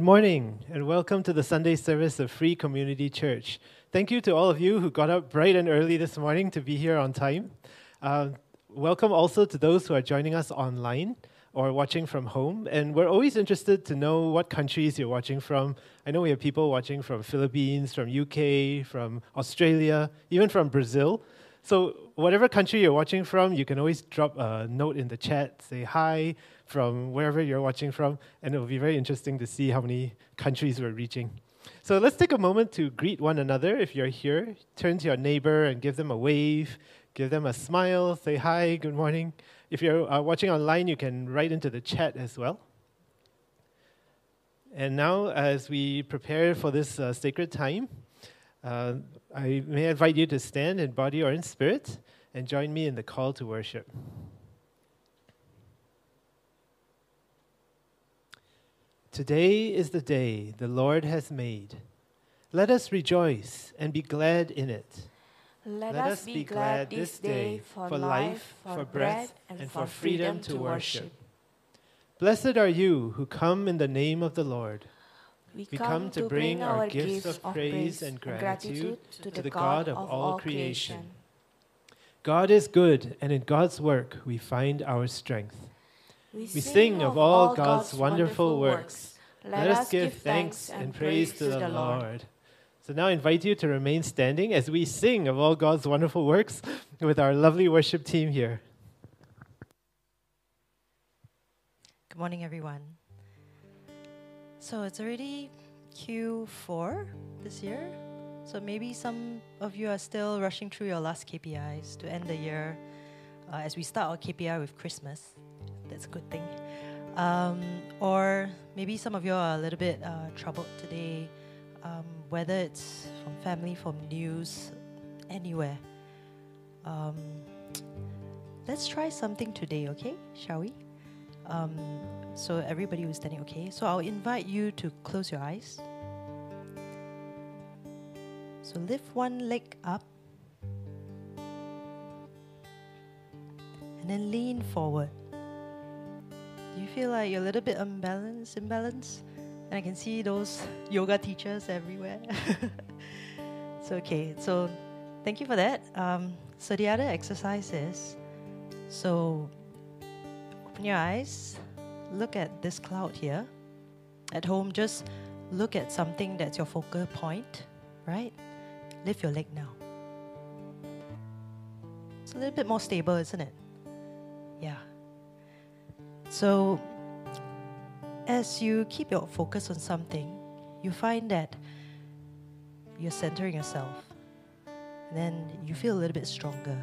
Good morning, and welcome to the Sunday service of Free Community Church. Thank you to all of you who got up bright and early this morning to be here on time. Uh, welcome also to those who are joining us online or watching from home. And we're always interested to know what countries you're watching from. I know we have people watching from Philippines, from UK, from Australia, even from Brazil. So whatever country you're watching from, you can always drop a note in the chat, say hi, from wherever you're watching from, and it will be very interesting to see how many countries we're reaching. So let's take a moment to greet one another. If you're here, turn to your neighbor and give them a wave, give them a smile, say hi, good morning. If you're uh, watching online, you can write into the chat as well. And now, as we prepare for this uh, sacred time, uh, I may invite you to stand in body or in spirit and join me in the call to worship. Today is the day the Lord has made. Let us rejoice and be glad in it. Let, Let us be glad this day for life, for breath, and for freedom to worship. Blessed are you who come in the name of the Lord. We come to bring our gifts of praise and gratitude to the God of all creation. God is good, and in God's work we find our strength. We, we sing of all God's wonderful works. Let us give thanks and praise to the Lord. So now I invite you to remain standing as we sing of all God's wonderful works with our lovely worship team here. Good morning, everyone. So it's already Q4 this year. So maybe some of you are still rushing through your last KPIs to end the year uh, as we start our KPI with Christmas that's a good thing. Um, or maybe some of you are a little bit uh, troubled today, um, whether it's from family, from news, anywhere. Um, let's try something today, okay? Shall we? Um, so everybody who's standing, okay? So I'll invite you to close your eyes. So lift one leg up. And then lean forward. Do you feel like you're a little bit unbalanced, imbalanced? And I can see those yoga teachers everywhere. it's okay, so thank you for that. Um, so, the other exercise is so open your eyes, look at this cloud here. At home, just look at something that's your focal point, right? Lift your leg now. It's a little bit more stable, isn't it? Yeah. So, as you keep your focus on something, you find that you're centering yourself. And then you feel a little bit stronger.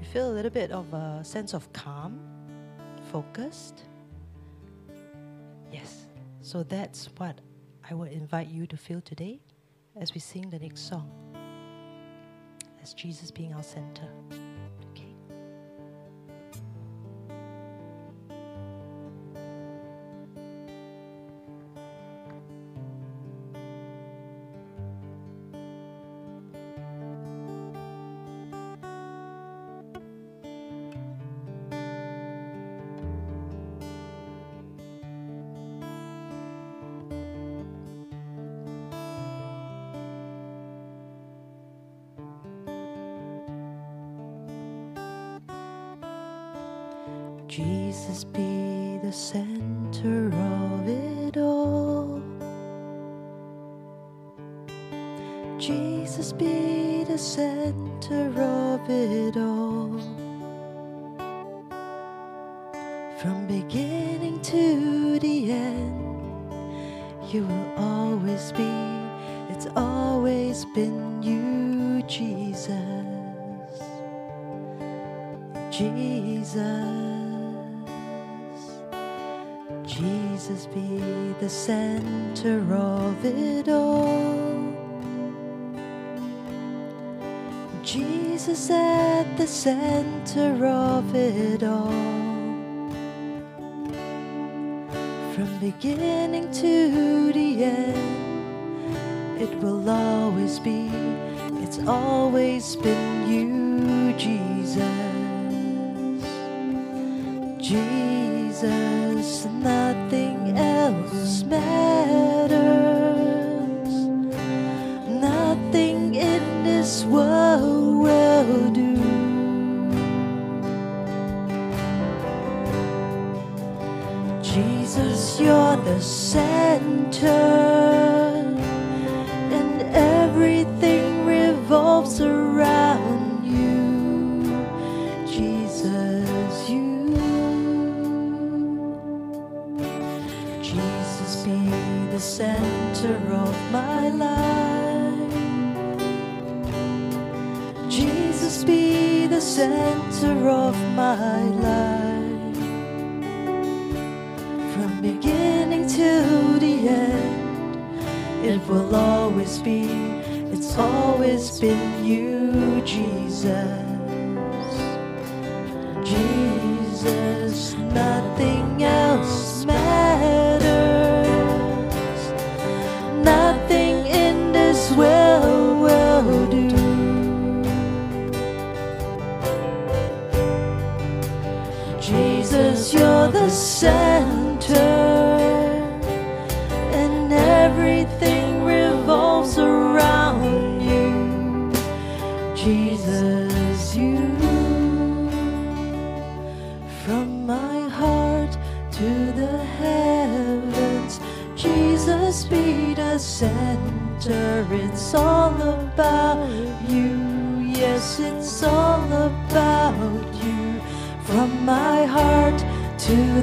You feel a little bit of a sense of calm, focused. Yes. So that's what I would invite you to feel today as we sing the next song. As Jesus being our center. Always been you, Jesus. Jesus. Jesus be the center of it all. Jesus at the center of it all. From beginning to the end, it will always be. It's always been you, Jesus. Jesus, nothing else matters. Nothing in this world will do. Jesus, you're the center. Will always be, it's always been you, Jesus.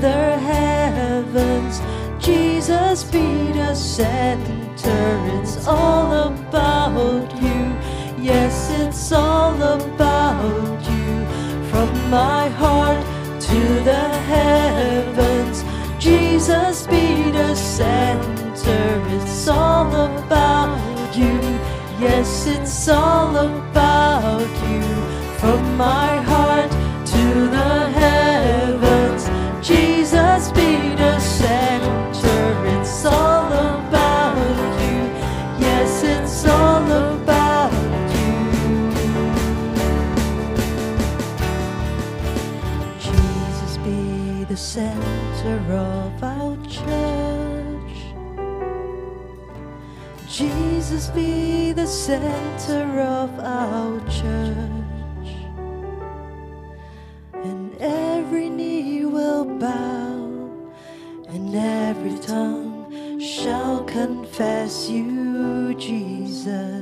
Heavens. Jesus be the center. It's all about you. Yes, it's all about you. From my heart to the heavens. Jesus be the center. It's all about you. Yes, it's all about you. From my heart Jesus be the center of our church. And every knee will bow, and every tongue shall confess you, Jesus.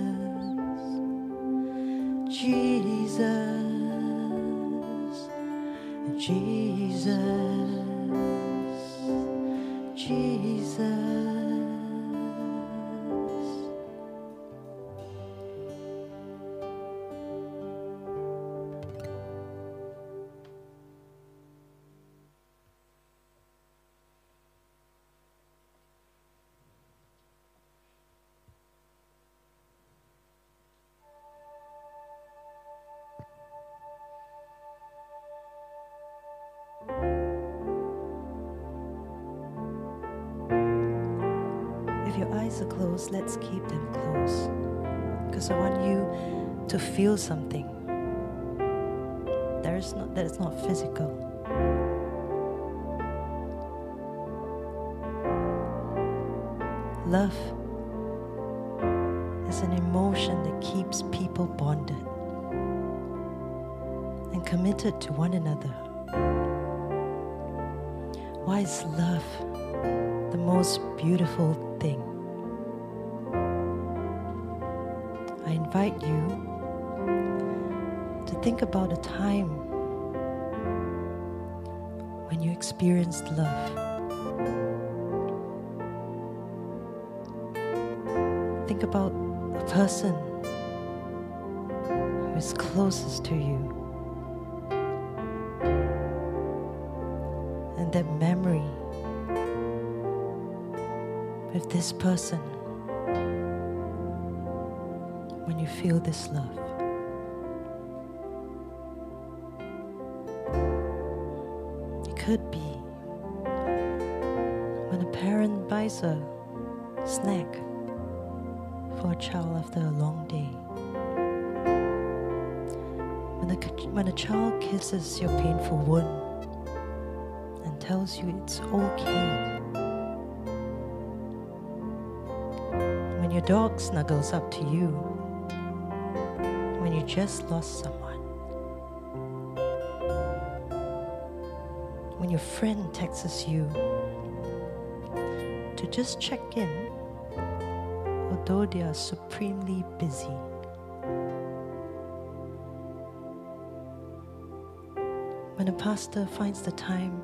Tells you it's okay. When your dog snuggles up to you when you just lost someone. When your friend texts you to just check in, although they are supremely busy. When a pastor finds the time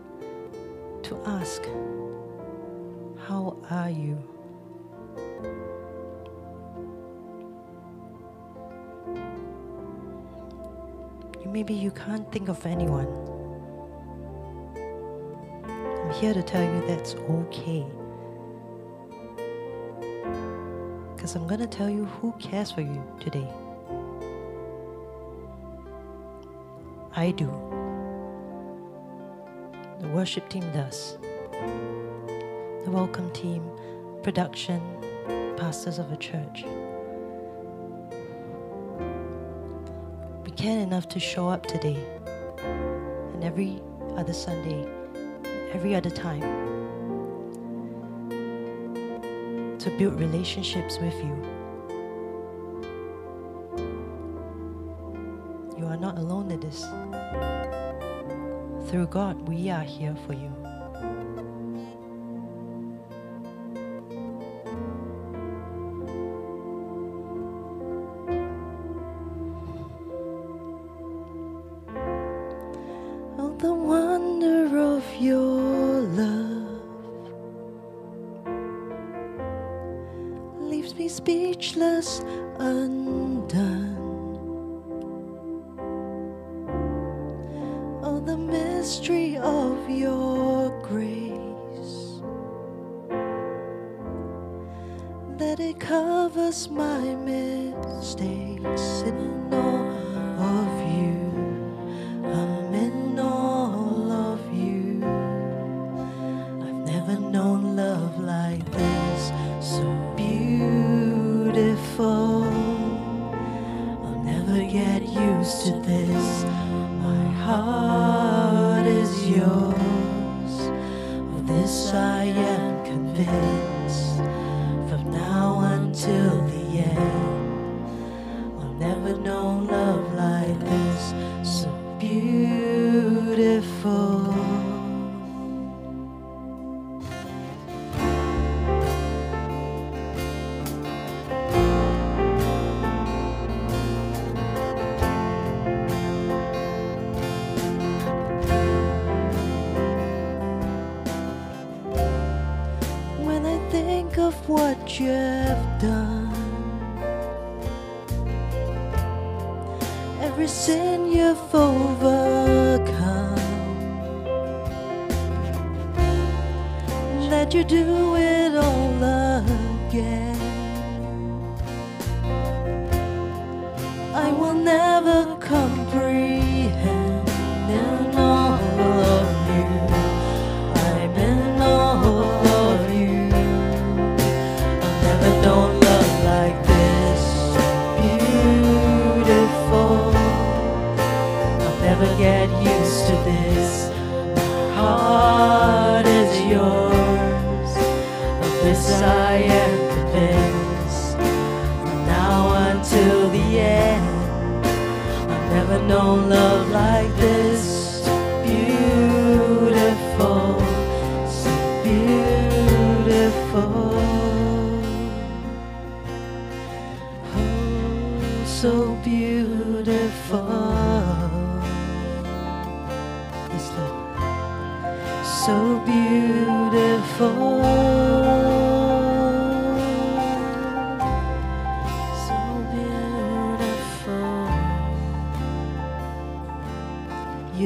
to ask, How are you? Maybe you can't think of anyone. I'm here to tell you that's okay. Because I'm going to tell you who cares for you today. I do. The worship team does. The welcome team, production, pastors of a church. We care enough to show up today and every other Sunday, every other time to build relationships with you. You are not alone in this. Through God, we are here for you.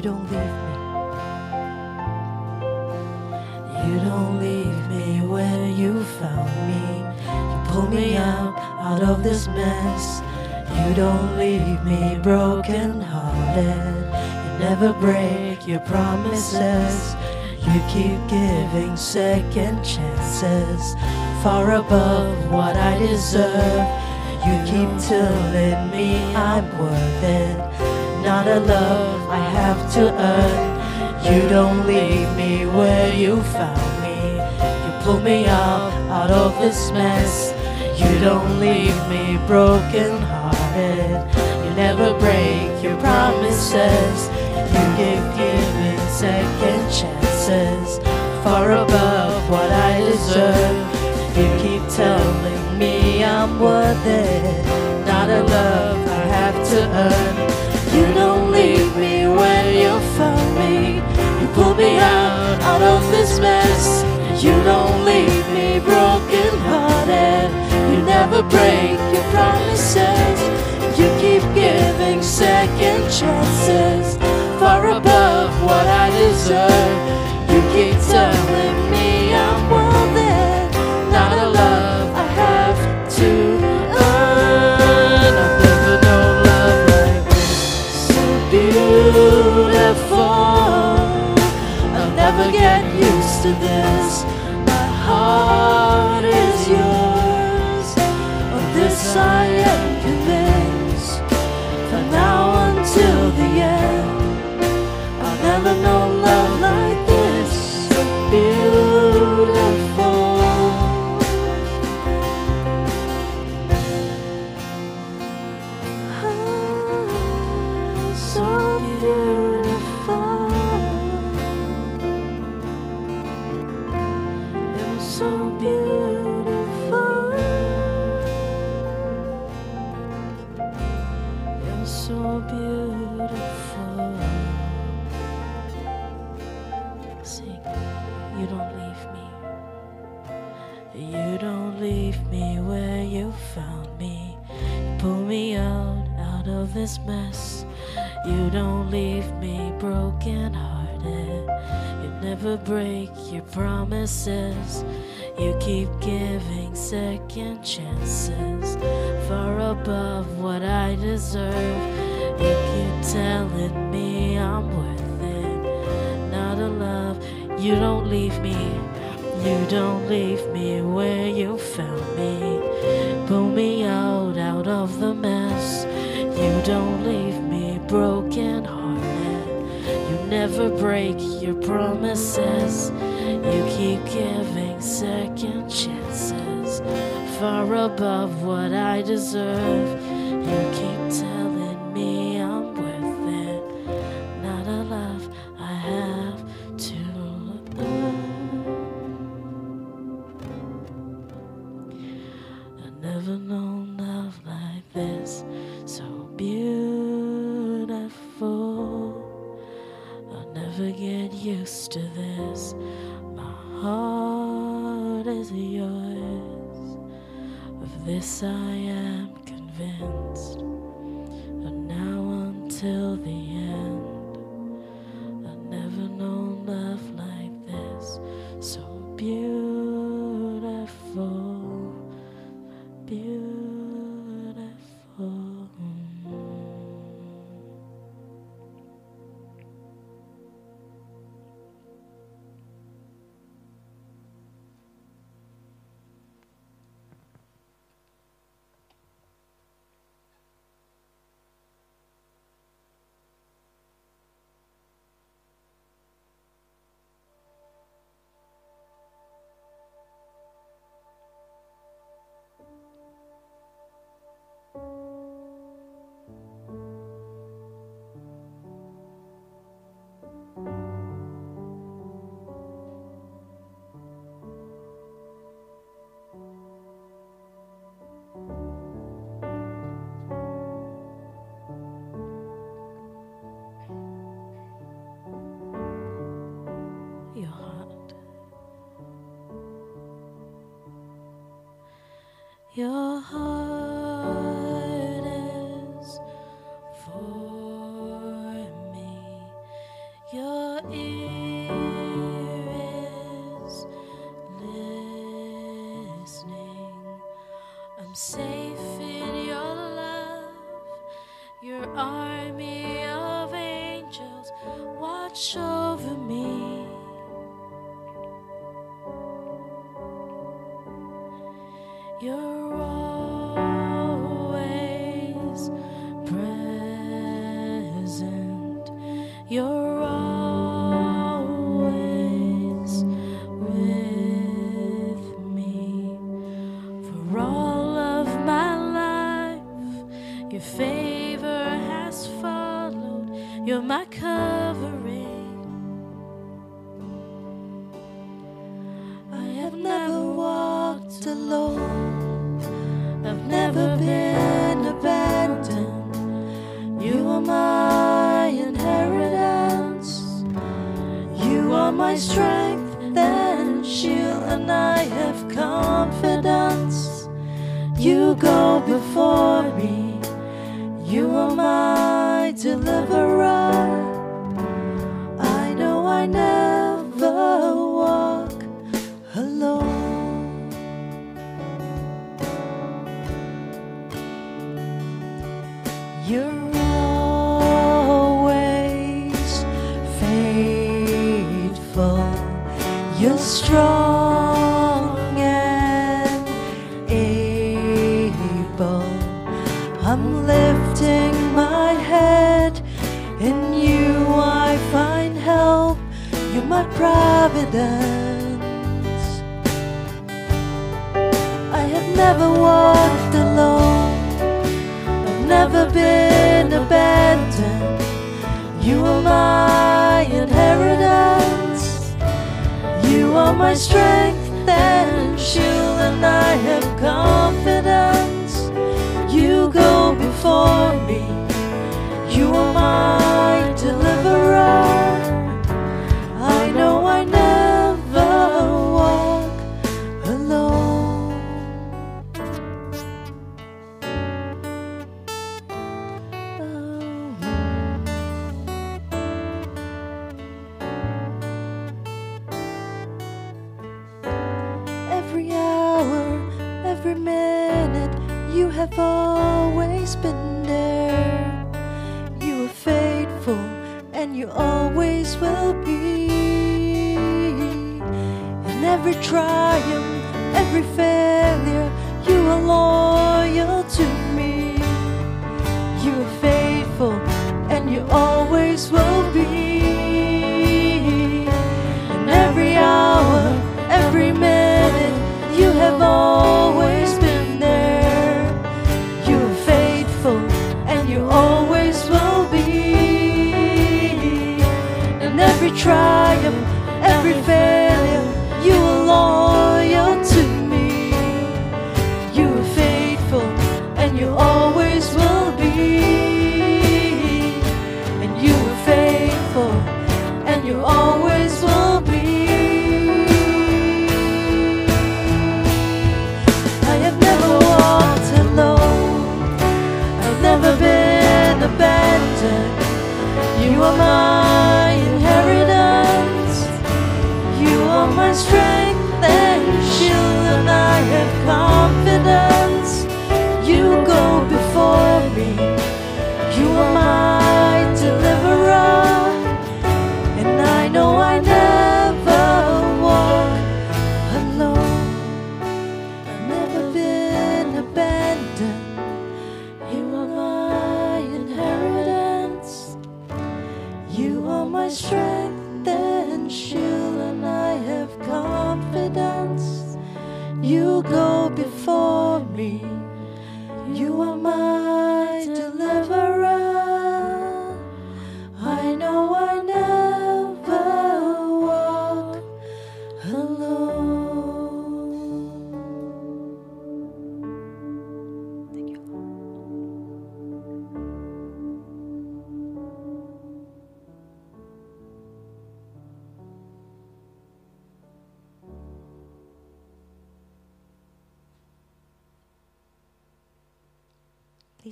Don't leave me. You don't leave me where you found me. You pull me out out of this mess. You don't leave me broken hearted. You never break your promises. You keep giving second chances, far above what I deserve. You keep telling me I'm worth it, not a love I have to earn. You don't leave me where you found me. You pull me out out of this mess. You don't leave me broken hearted. You never break your promises. You give giving second chances, far above what I deserve. You keep telling me I'm worth it, not a love I have to earn. Don't leave me when you found me. You pull me out out of this mess. You don't leave me broken hearted. You never break your promises. You keep giving second chances, far above what I deserve. You keep telling me to this. Break your promises. You keep giving second chances, far above what I deserve. You keep telling me I'm worth it, not a love. You don't leave me. You don't leave me where you found me. Pull me out, out of the mess. You don't never break your promises. You keep giving second chances, far above what I deserve. You keep telling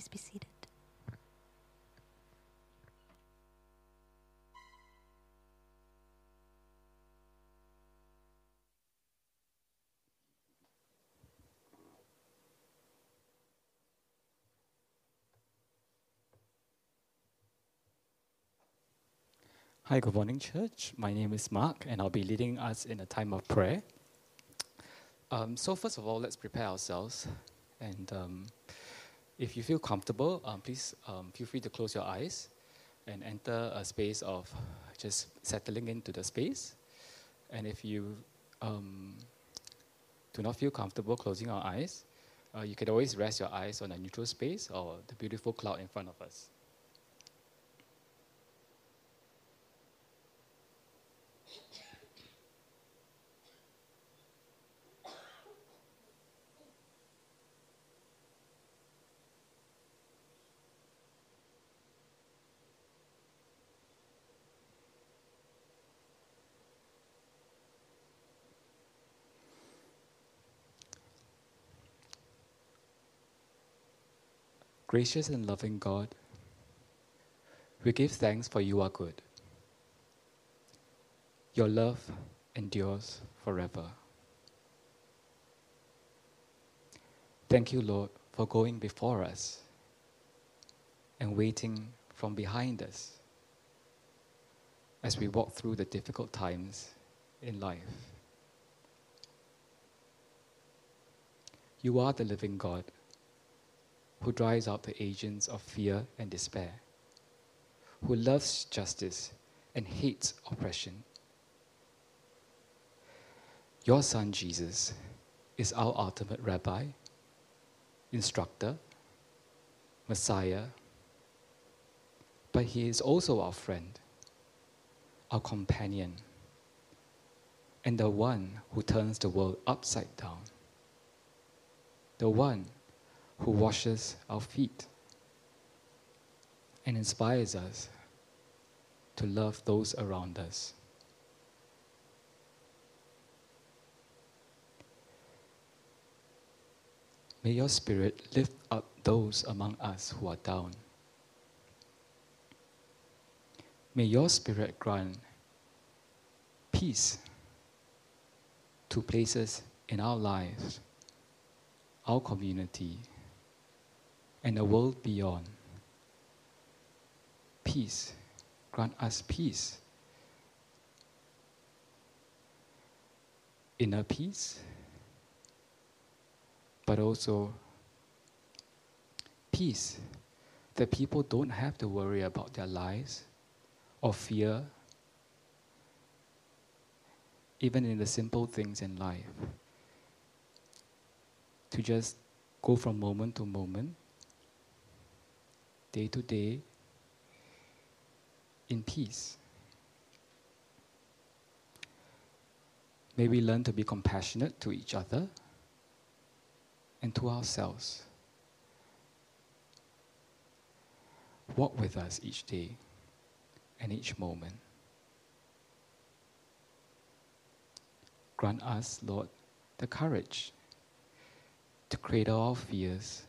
Please be seated. Hi, good morning, church. My name is Mark, and I'll be leading us in a time of prayer. Um, so, first of all, let's prepare ourselves and um, if you feel comfortable, um, please um, feel free to close your eyes and enter a space of just settling into the space. And if you um, do not feel comfortable closing our eyes, uh, you can always rest your eyes on a neutral space or the beautiful cloud in front of us. Gracious and loving God, we give thanks for you are good. Your love endures forever. Thank you, Lord, for going before us and waiting from behind us as we walk through the difficult times in life. You are the living God who drives out the agents of fear and despair, who loves justice and hates oppression. Your Son Jesus is our ultimate rabbi, instructor, Messiah, but he is also our friend, our companion, and the one who turns the world upside down, the one who washes our feet and inspires us to love those around us. May your spirit lift up those among us who are down. May your spirit grant peace to places in our lives, our community, and the world beyond. Peace. Grant us peace. Inner peace but also peace that people don't have to worry about their lives or fear, even in the simple things in life. To just go from moment to moment, day to day, in peace. May we learn to be compassionate to each other and to ourselves. Walk with us each day and each moment. Grant us, Lord, the courage to cradle our fears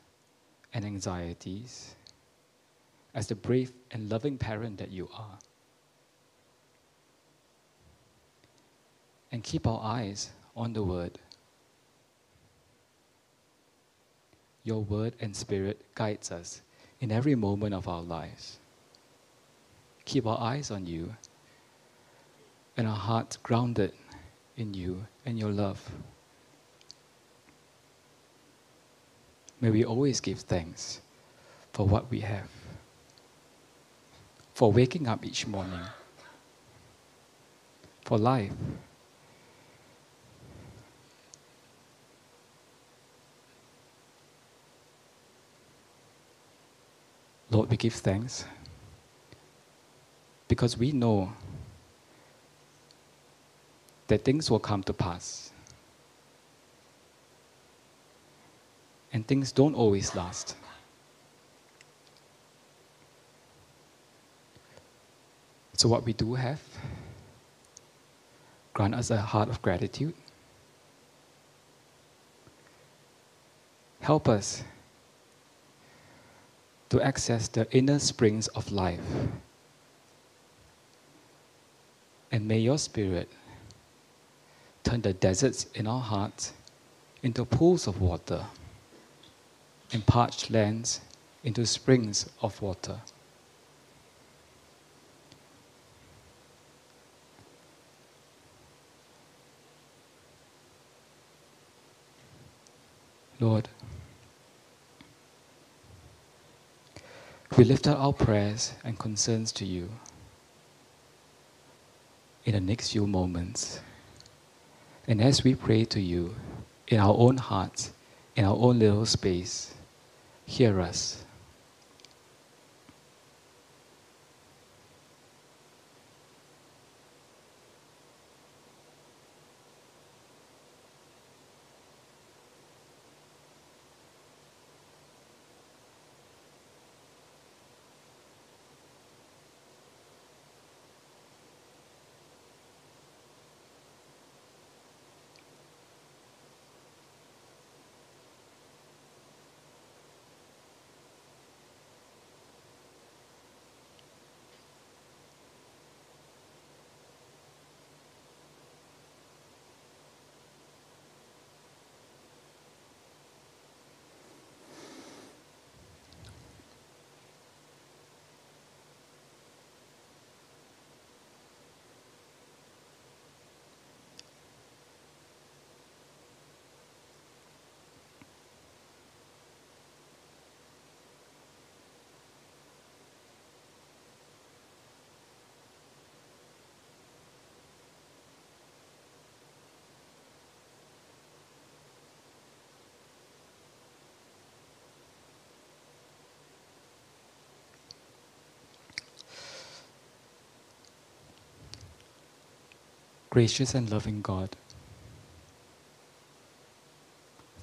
and anxieties as the brave and loving parent that you are. And keep our eyes on the Word your word and spirit guides us in every moment of our lives. Keep our eyes on you and our hearts grounded in you and your love. May we always give thanks for what we have, for waking up each morning, for life Lord, we give thanks because we know that things will come to pass. And things don't always last. So, what we do have, grant us a heart of gratitude. Help us to access the inner springs of life. And may your spirit turn the deserts in our hearts into pools of water and parched lands into springs of water. Lord, We lift up our prayers and concerns to you in the next few moments. And as we pray to you in our own hearts, in our own little space, hear us. Gracious and loving God,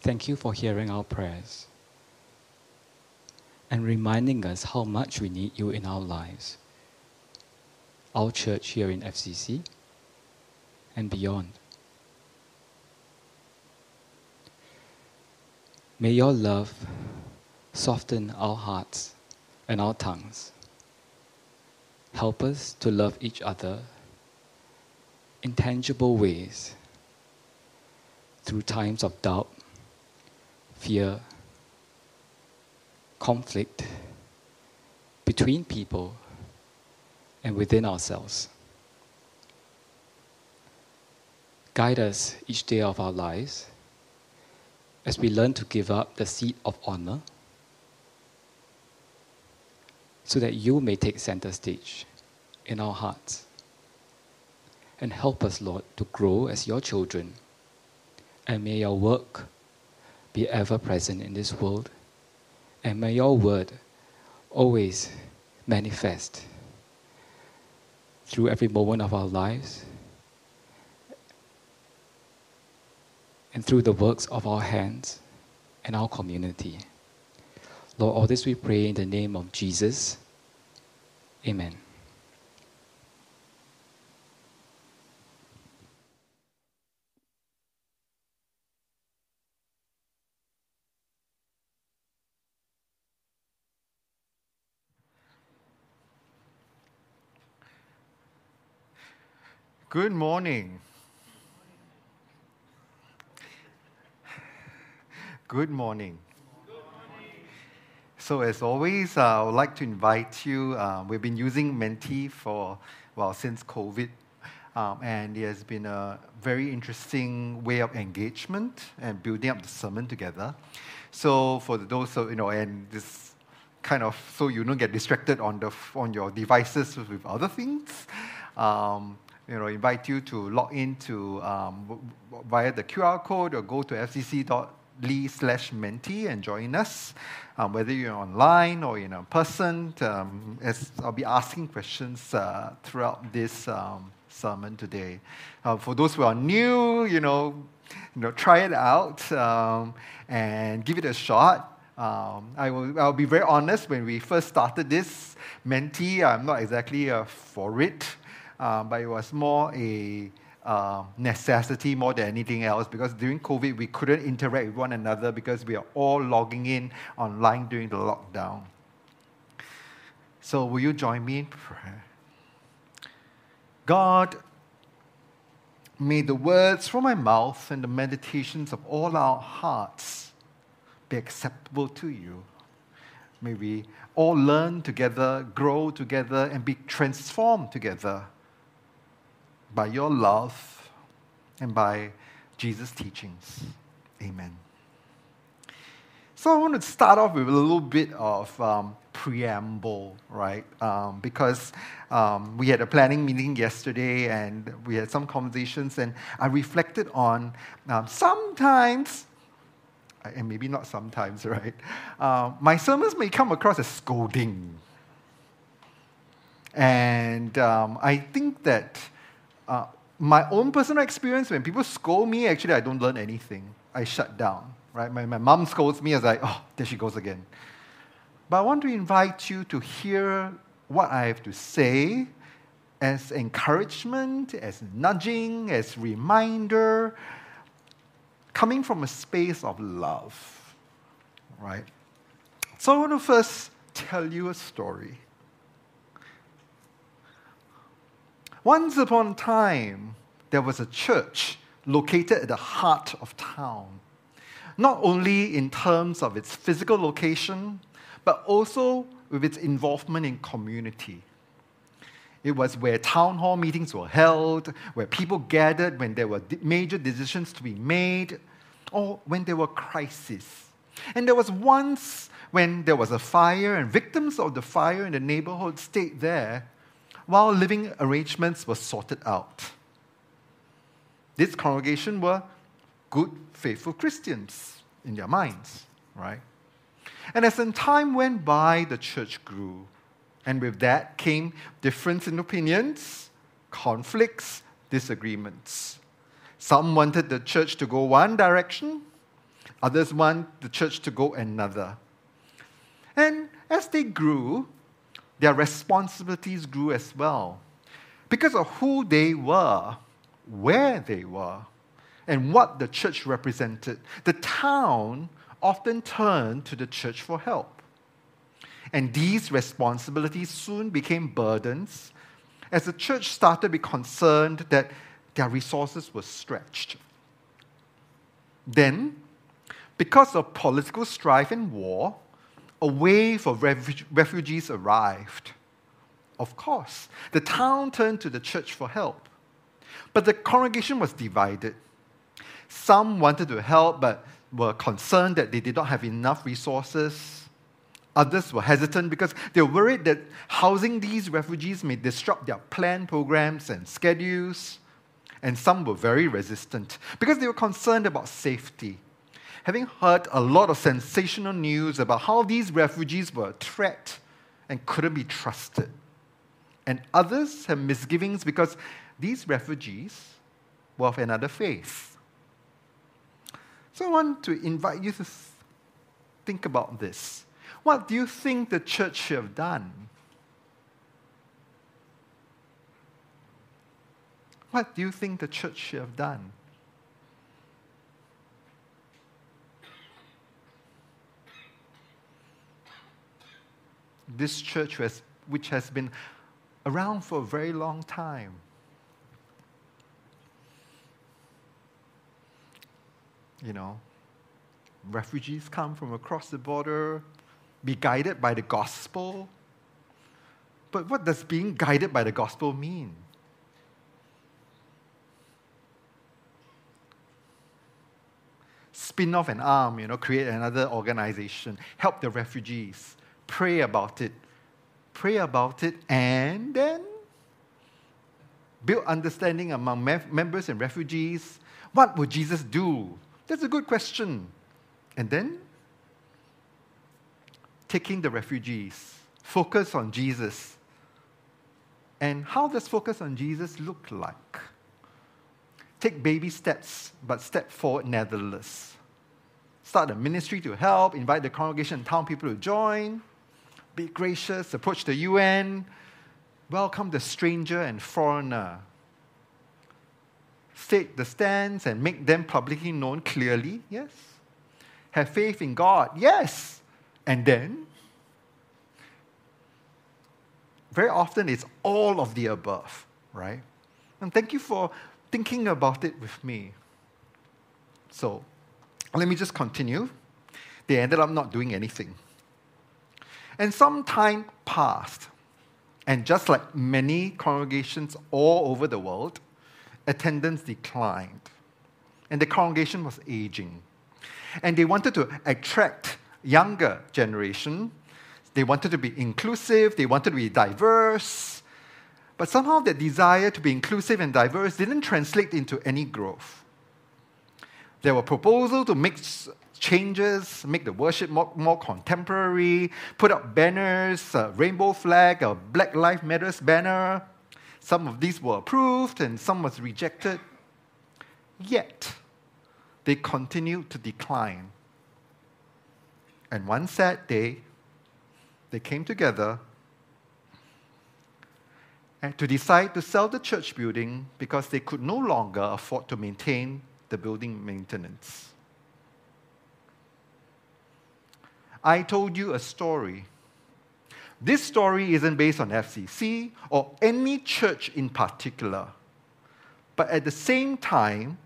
thank you for hearing our prayers and reminding us how much we need you in our lives, our church here in FCC, and beyond. May your love soften our hearts and our tongues. Help us to love each other in tangible ways through times of doubt, fear, conflict between people and within ourselves. Guide us each day of our lives as we learn to give up the seat of honor so that you may take center stage in our hearts. And help us, Lord, to grow as your children. And may your work be ever present in this world. And may your word always manifest through every moment of our lives and through the works of our hands and our community. Lord, all this we pray in the name of Jesus. Amen. Good morning. Good morning. So, as always, uh, I would like to invite you. Uh, we've been using Menti for, well, since COVID. Um, and it has been a very interesting way of engagement and building up the sermon together. So, for those, you know, and this kind of, so you don't get distracted on, the, on your devices with other things. Um, you know, invite you to log into um, via the QR code or go to fcc.ly slash menti and join us. Um, whether you're online or in person, um, as I'll be asking questions uh, throughout this um, sermon today. Uh, for those who are new, you know, you know, try it out um, and give it a shot. Um, I will, I'll be very honest, when we first started this Menti, I'm not exactly uh, for it um, but it was more a uh, necessity more than anything else because during COVID we couldn't interact with one another because we are all logging in online during the lockdown. So, will you join me in prayer? God, may the words from my mouth and the meditations of all our hearts be acceptable to you. May we all learn together, grow together, and be transformed together by your love and by Jesus' teachings. Amen. So I want to start off with a little bit of um, preamble, right? Um, because um, we had a planning meeting yesterday and we had some conversations, and I reflected on um, sometimes, and maybe not sometimes, right? Uh, my sermons may come across as scolding. And um, I think that uh, my own personal experience, when people scold me, actually, I don't learn anything. I shut down, right? My, my mom scolds me, as I like, oh, there she goes again. But I want to invite you to hear what I have to say as encouragement, as nudging, as reminder, coming from a space of love, right? So I want to first tell you a story. Once upon a time, there was a church located at the heart of town, not only in terms of its physical location, but also with its involvement in community. It was where town hall meetings were held, where people gathered when there were major decisions to be made, or when there were crises. And there was once when there was a fire, and victims of the fire in the neighborhood stayed there while living arrangements were sorted out. This congregation were good, faithful Christians in their minds, right? And as time went by, the church grew. And with that came difference in opinions, conflicts, disagreements. Some wanted the church to go one direction, others want the church to go another. And as they grew, their responsibilities grew as well because of who they were, where they were, and what the church represented. The town often turned to the church for help. And these responsibilities soon became burdens as the church started to be concerned that their resources were stretched. Then, because of political strife and war, a wave of refugees arrived. Of course, the town turned to the church for help. But the congregation was divided. Some wanted to help but were concerned that they did not have enough resources. Others were hesitant because they were worried that housing these refugees may disrupt their planned programs and schedules. And some were very resistant because they were concerned about safety. Having heard a lot of sensational news about how these refugees were a threat and couldn't be trusted. And others have misgivings because these refugees were of another faith. So I want to invite you to think about this. What do you think the church should have done? What do you think the church should have done? This church, has, which has been around for a very long time, you know, refugees come from across the border, be guided by the gospel. But what does being guided by the gospel mean? Spin off an arm, you know, create another organization, help the refugees, pray about it, pray about it, and then build understanding among members and refugees. What would Jesus do? That's a good question. And then, taking the refugees, focus on Jesus. And how does focus on Jesus look like? Take baby steps, but step forward nevertheless. Start a ministry to help, invite the congregation and town people to join, be gracious, approach the UN, welcome the stranger and foreigner, state the stands and make them publicly known clearly? Yes. Have faith in God? Yes. And then, very often it's all of the above, right? And thank you for thinking about it with me. So, let me just continue. They ended up not doing anything. And some time passed, and just like many congregations all over the world, attendance declined. And the congregation was aging. And they wanted to attract younger generation. They wanted to be inclusive, they wanted to be diverse. But somehow that desire to be inclusive and diverse didn't translate into any growth. There were proposals to make changes, make the worship more, more contemporary, put up banners, a rainbow flag, a Black Lives Matters banner, some of these were approved and some was rejected. Yet, they continued to decline. And one sad day, they came together and to decide to sell the church building because they could no longer afford to maintain the building maintenance. I told you a story this story isn't based on FCC or any church in particular. But at the same time,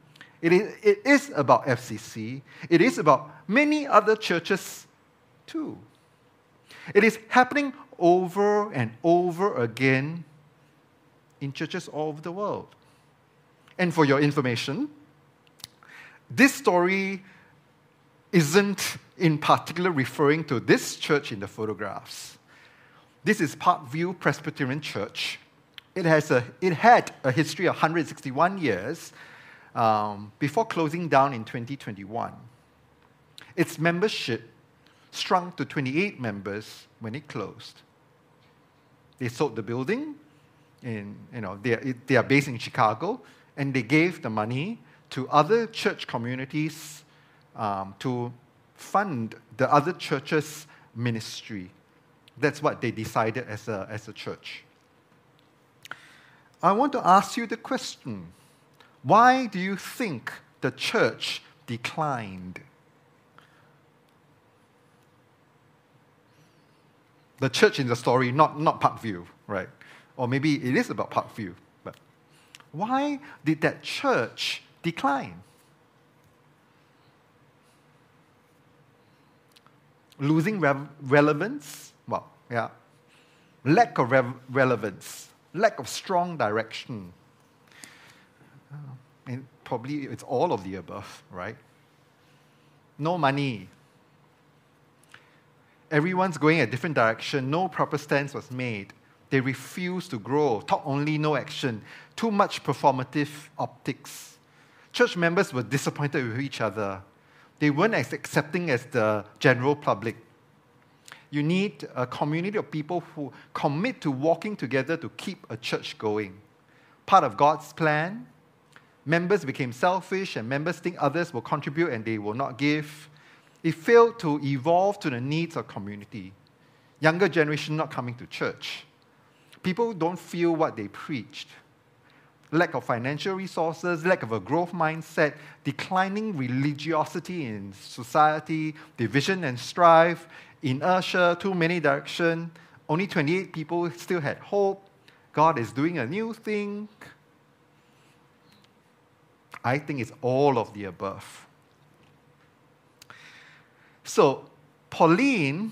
it is, it is about FCC, it is about many other churches too. It is happening over and over again in churches all over the world. And for your information, this story isn't in particular referring to this church in the photographs. This is Parkview Presbyterian Church. It, has a, it had a history of 161 years um, before closing down in 2021. Its membership shrunk to 28 members when it closed. They sold the building in, you know, they are, they are based in Chicago, and they gave the money to other church communities um, to fund the other churches' ministry. That's what they decided as a, as a church. I want to ask you the question why do you think the church declined? The church in the story, not, not Parkview, right? Or maybe it is about Parkview, but why did that church decline? Losing re- relevance? Well, yeah. Lack of re- relevance, lack of strong direction. Uh, and probably it's all of the above, right? No money. Everyone's going a different direction. No proper stance was made. They refuse to grow. Talk only, no action. Too much performative optics. Church members were disappointed with each other. They weren't as accepting as the general public. You need a community of people who commit to walking together to keep a church going. Part of God's plan. Members became selfish, and members think others will contribute and they will not give. It failed to evolve to the needs of community. Younger generation not coming to church people don't feel what they preached. Lack of financial resources, lack of a growth mindset, declining religiosity in society, division and strife, inertia, too many direction. Only 28 people still had hope. God is doing a new thing. I think it's all of the above. So, Pauline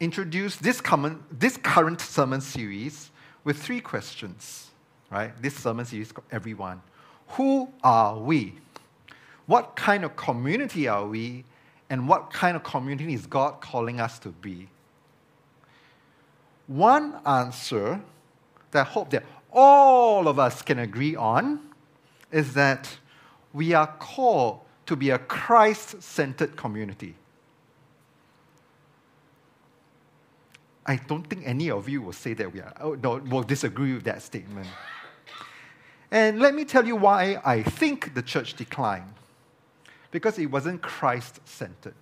introduced this, common, this current sermon series with three questions, right? This sermon series, everyone. Who are we? What kind of community are we? And what kind of community is God calling us to be? One answer that I hope that all of us can agree on is that we are called to be a Christ centered community. I don't think any of you will say that we are, oh, no, will disagree with that statement. And let me tell you why I think the church declined. Because it wasn't Christ centered.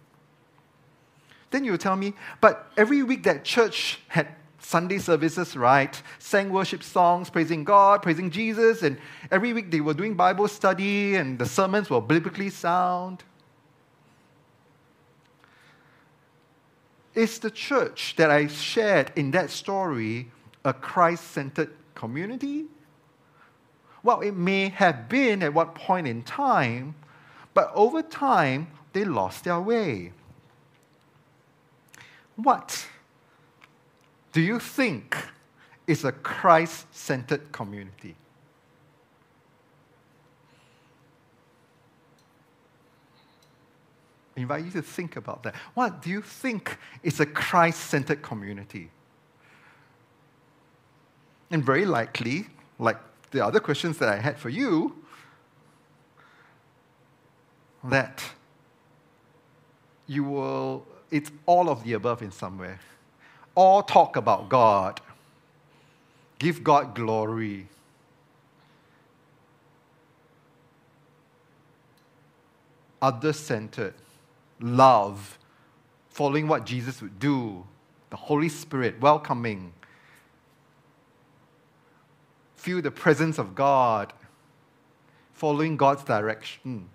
Then you tell me, but every week that church had Sunday services, right? Sang worship songs, praising God, praising Jesus, and every week they were doing Bible study and the sermons were biblically sound. Is the church that I shared in that story a Christ centered community? Well, it may have been at one point in time, but over time, they lost their way. What do you think is a Christ centered community? Invite you to think about that. What do you think is a Christ centered community? And very likely, like the other questions that I had for you, that you will, it's all of the above in some way. All talk about God, give God glory. Other centered love, following what Jesus would do, the Holy Spirit welcoming, feel the presence of God, following God's direction,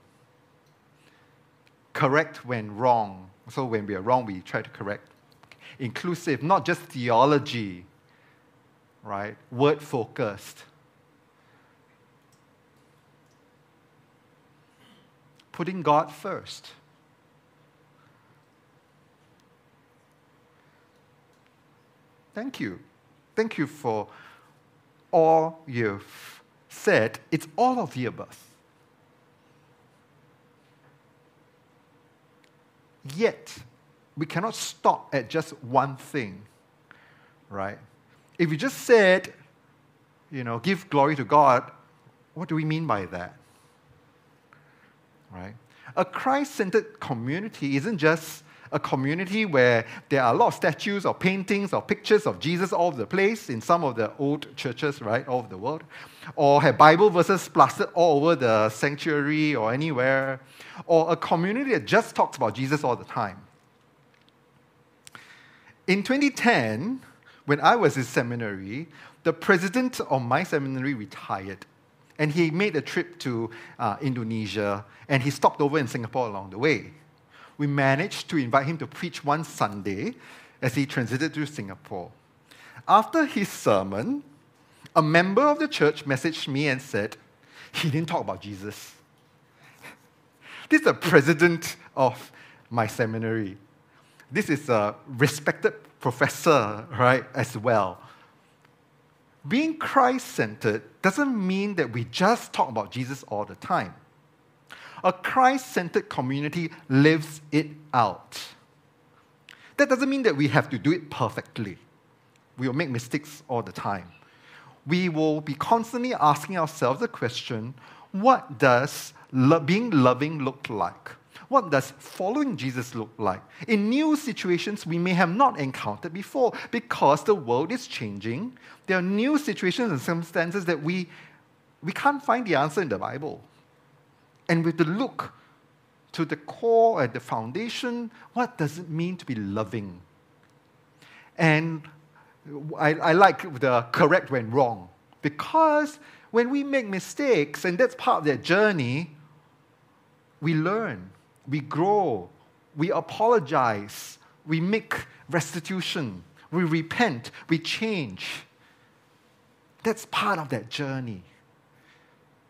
correct when wrong. So when we are wrong, we try to correct. Inclusive, not just theology, right? Word focused. Putting God first. Thank you. Thank you for all you've said. It's all of the above. Yet, we cannot stop at just one thing, right? If we just said, you know, give glory to God, what do we mean by that? Right? A Christ centered community isn't just a community where there are a lot of statues or paintings or pictures of Jesus all over the place in some of the old churches, right, all over the world, or have Bible verses plastered all over the sanctuary or anywhere, or a community that just talks about Jesus all the time. In 2010, when I was in seminary, the president of my seminary retired. And he made a trip to uh, Indonesia, and he stopped over in Singapore along the way. We managed to invite him to preach one Sunday as he transited to Singapore. After his sermon, a member of the church messaged me and said, He didn't talk about Jesus. this is the president of my seminary. This is a respected professor, right, as well being Christ centered doesn't mean that we just talk about Jesus all the time. A Christ centered community lives it out. That doesn't mean that we have to do it perfectly. We will make mistakes all the time. We will be constantly asking ourselves the question what does lo- being loving look like? What does following Jesus look like? In new situations we may have not encountered before because the world is changing. There are new situations and circumstances that we, we can't find the answer in the Bible. And have to look to the core and the foundation what does it mean to be loving? And I, I like the correct when wrong because when we make mistakes, and that's part of that journey, we learn we grow, we apologize, we make restitution, we repent, we change. That's part of that journey.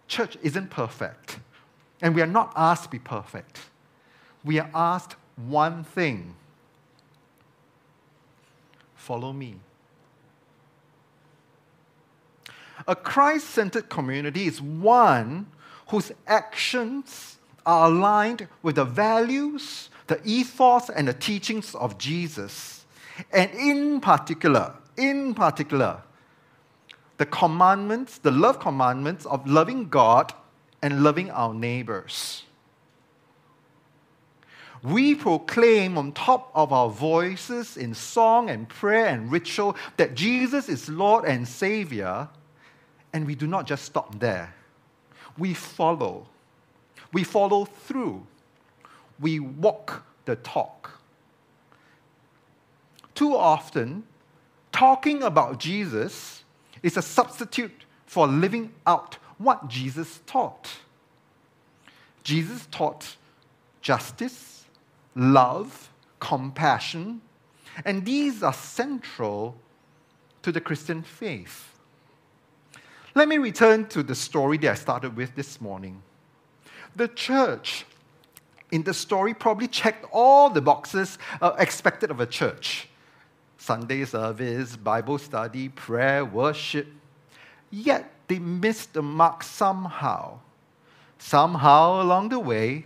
Church isn't perfect, and we are not asked to be perfect. We are asked one thing follow me. A Christ centered community is one whose actions are aligned with the values, the ethos, and the teachings of Jesus. And in particular, in particular, the commandments, the love commandments of loving God and loving our neighbors. We proclaim on top of our voices in song and prayer and ritual that Jesus is Lord and Savior, and we do not just stop there. We follow we follow through. We walk the talk. Too often, talking about Jesus is a substitute for living out what Jesus taught. Jesus taught justice, love, compassion, and these are central to the Christian faith. Let me return to the story that I started with this morning. The church in the story probably checked all the boxes uh, expected of a church Sunday service, Bible study, prayer, worship. Yet they missed the mark somehow. Somehow along the way,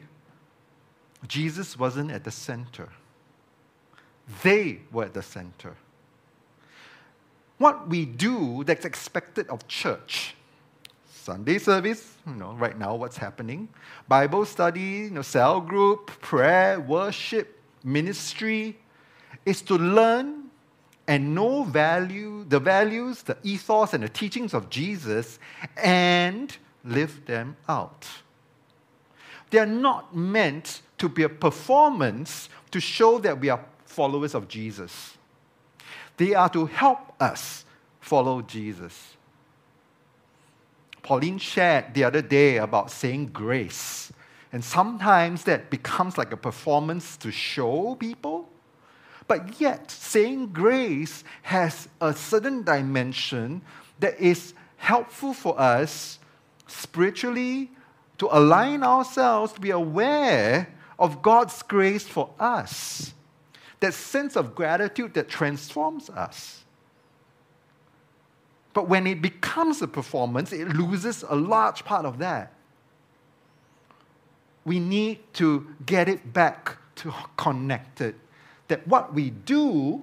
Jesus wasn't at the center. They were at the center. What we do that's expected of church Sunday service, you know, right now what's happening, Bible study, you know, cell group, prayer, worship, ministry, is to learn and know value, the values, the ethos, and the teachings of Jesus and live them out. They are not meant to be a performance to show that we are followers of Jesus. They are to help us follow Jesus. Pauline shared the other day about saying grace. And sometimes that becomes like a performance to show people. But yet, saying grace has a certain dimension that is helpful for us spiritually to align ourselves to be aware of God's grace for us. That sense of gratitude that transforms us. But when it becomes a performance, it loses a large part of that. We need to get it back to connected. That what we do,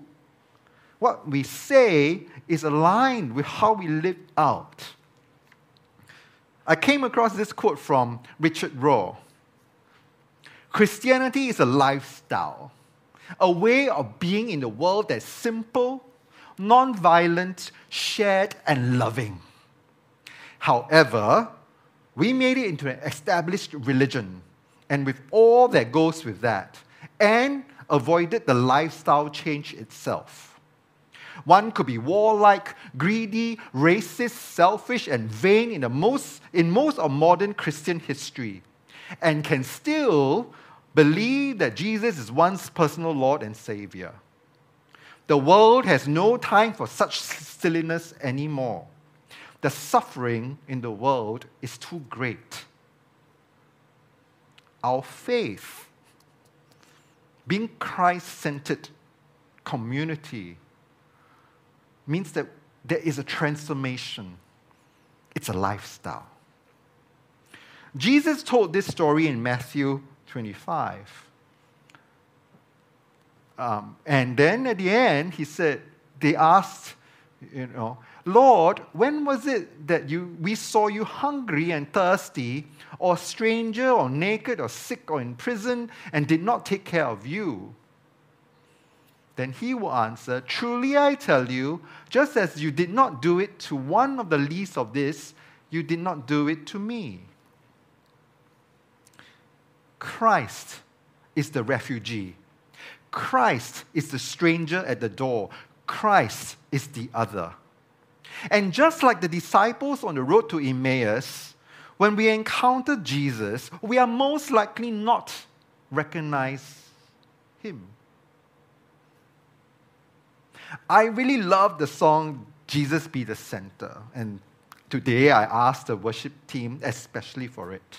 what we say, is aligned with how we live out. I came across this quote from Richard Rohr Christianity is a lifestyle, a way of being in the world that's simple, non-violent, shared, and loving. However, we made it into an established religion, and with all that goes with that, and avoided the lifestyle change itself. One could be warlike, greedy, racist, selfish, and vain in, the most, in most of modern Christian history, and can still believe that Jesus is one's personal Lord and Savior. The world has no time for such silliness anymore. The suffering in the world is too great. Our faith, being Christ centered community, means that there is a transformation, it's a lifestyle. Jesus told this story in Matthew 25. Um, and then at the end, he said, they asked, you know, Lord, when was it that you, we saw you hungry and thirsty, or stranger, or naked, or sick, or in prison, and did not take care of you? Then he will answer, Truly I tell you, just as you did not do it to one of the least of this, you did not do it to me. Christ is the refugee. Christ is the stranger at the door. Christ is the other. And just like the disciples on the road to Emmaus, when we encounter Jesus, we are most likely not recognize him. I really love the song Jesus Be the Center. And today I asked the worship team especially for it.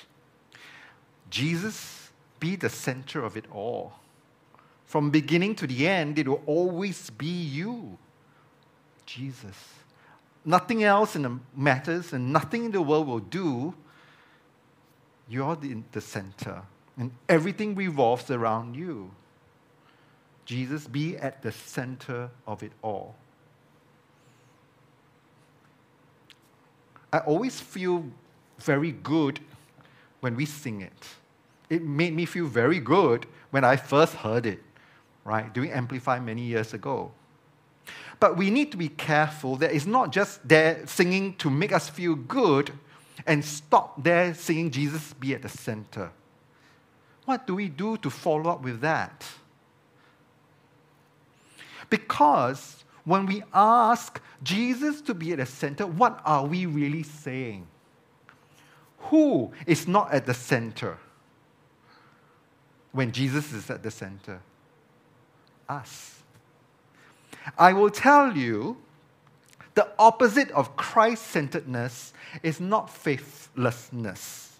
Jesus be the center of it all. From beginning to the end, it will always be you, Jesus. Nothing else in the matters and nothing in the world will do. You're the, the center, and everything revolves around you. Jesus, be at the center of it all. I always feel very good when we sing it it made me feel very good when I first heard it, right, doing Amplify many years ago. But we need to be careful that it's not just there singing to make us feel good and stop there singing Jesus be at the center. What do we do to follow up with that? Because when we ask Jesus to be at the center, what are we really saying? Who is not at the center? when Jesus is at the center? Us. I will tell you the opposite of Christ centeredness is not faithlessness.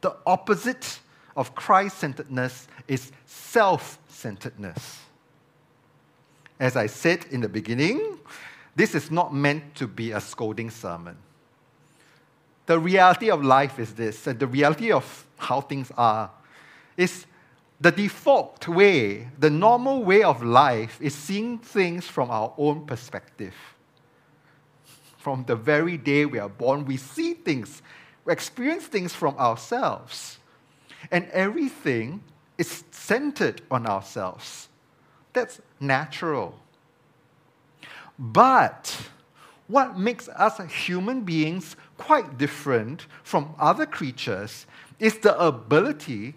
The opposite of Christ centeredness is self centeredness. As I said in the beginning, this is not meant to be a scolding sermon. The reality of life is this, and the reality of how things are is the default way, the normal way of life is seeing things from our own perspective. From the very day we are born, we see things, we experience things from ourselves. And everything is centered on ourselves. That's natural. But what makes us human beings quite different from other creatures is the ability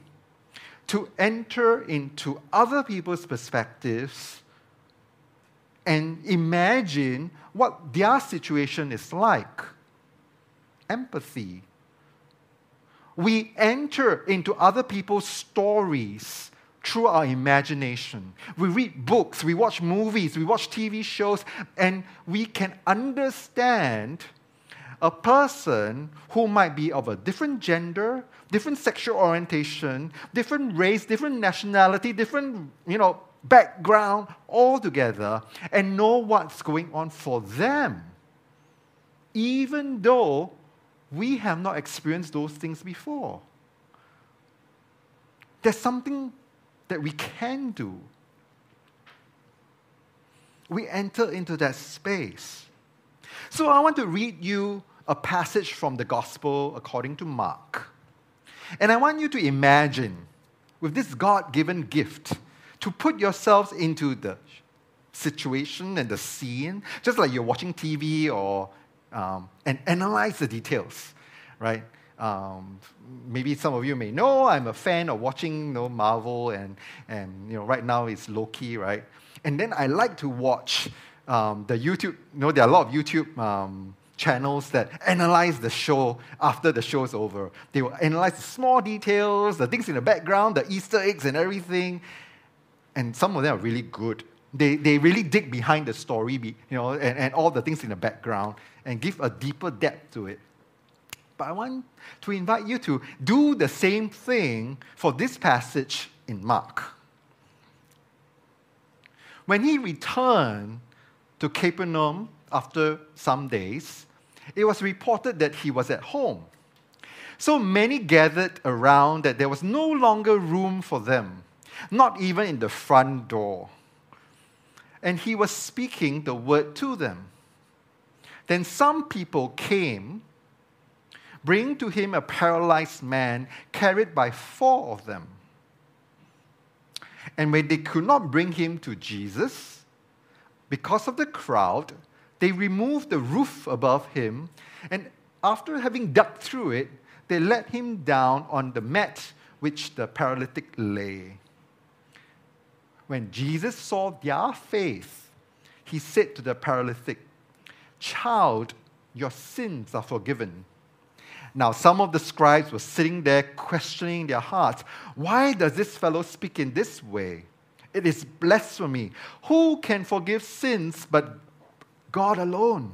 to enter into other people's perspectives and imagine what their situation is like. Empathy. We enter into other people's stories through our imagination. We read books, we watch movies, we watch TV shows, and we can understand a person who might be of a different gender, different sexual orientation, different race, different nationality, different, you know, background all together and know what's going on for them. Even though we have not experienced those things before. There's something that we can do. We enter into that space. So I want to read you a passage from the Gospel according to Mark. And I want you to imagine, with this God given gift, to put yourselves into the situation and the scene, just like you're watching TV or um, and analyze the details, right? Um, maybe some of you may know I'm a fan of watching you know, Marvel and, and you know, right now it's Loki, right? And then I like to watch um, the YouTube, you know, there are a lot of YouTube um, channels that analyze the show after the show's over. They will analyze the small details, the things in the background, the Easter eggs and everything. And some of them are really good. They, they really dig behind the story, you know, and, and all the things in the background and give a deeper depth to it. But I want to invite you to do the same thing for this passage in Mark. When he returned to Capernaum after some days, it was reported that he was at home. So many gathered around that there was no longer room for them, not even in the front door. And he was speaking the word to them. Then some people came bringing to him a paralyzed man carried by four of them. And when they could not bring him to Jesus, because of the crowd, they removed the roof above him, and after having dug through it, they let him down on the mat which the paralytic lay. When Jesus saw their faith, he said to the paralytic, Child, your sins are forgiven. Now, some of the scribes were sitting there questioning their hearts. Why does this fellow speak in this way? It is blasphemy. Who can forgive sins but God alone?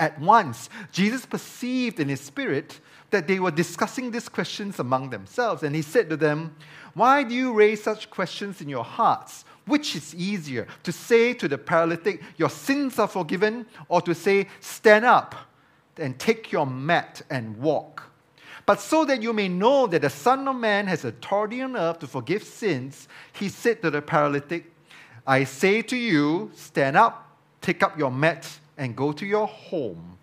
At once, Jesus perceived in his spirit that they were discussing these questions among themselves, and he said to them, Why do you raise such questions in your hearts? Which is easier, to say to the paralytic, Your sins are forgiven, or to say, Stand up? and take your mat and walk. But so that you may know that the Son of Man has authority on earth to forgive sins, he said to the paralytic, I say to you, stand up, take up your mat, and go to your home.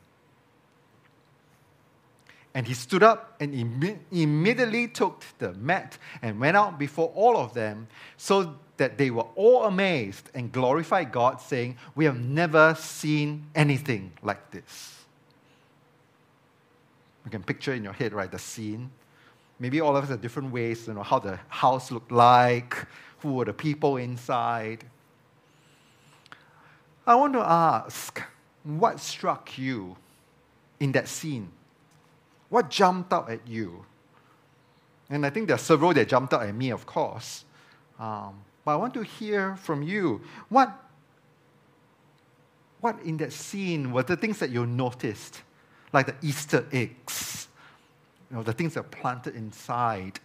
And he stood up and Im- immediately took the mat and went out before all of them, so that they were all amazed and glorified God, saying, We have never seen anything like this. You can picture in your head, right, the scene. Maybe all of us have different ways, you know, how the house looked like, who were the people inside. I want to ask, what struck you in that scene? What jumped out at you? And I think there are several that jumped out at me, of course. Um, but I want to hear from you. What, what in that scene were the things that you noticed? like the Easter eggs, you know, the things that are planted inside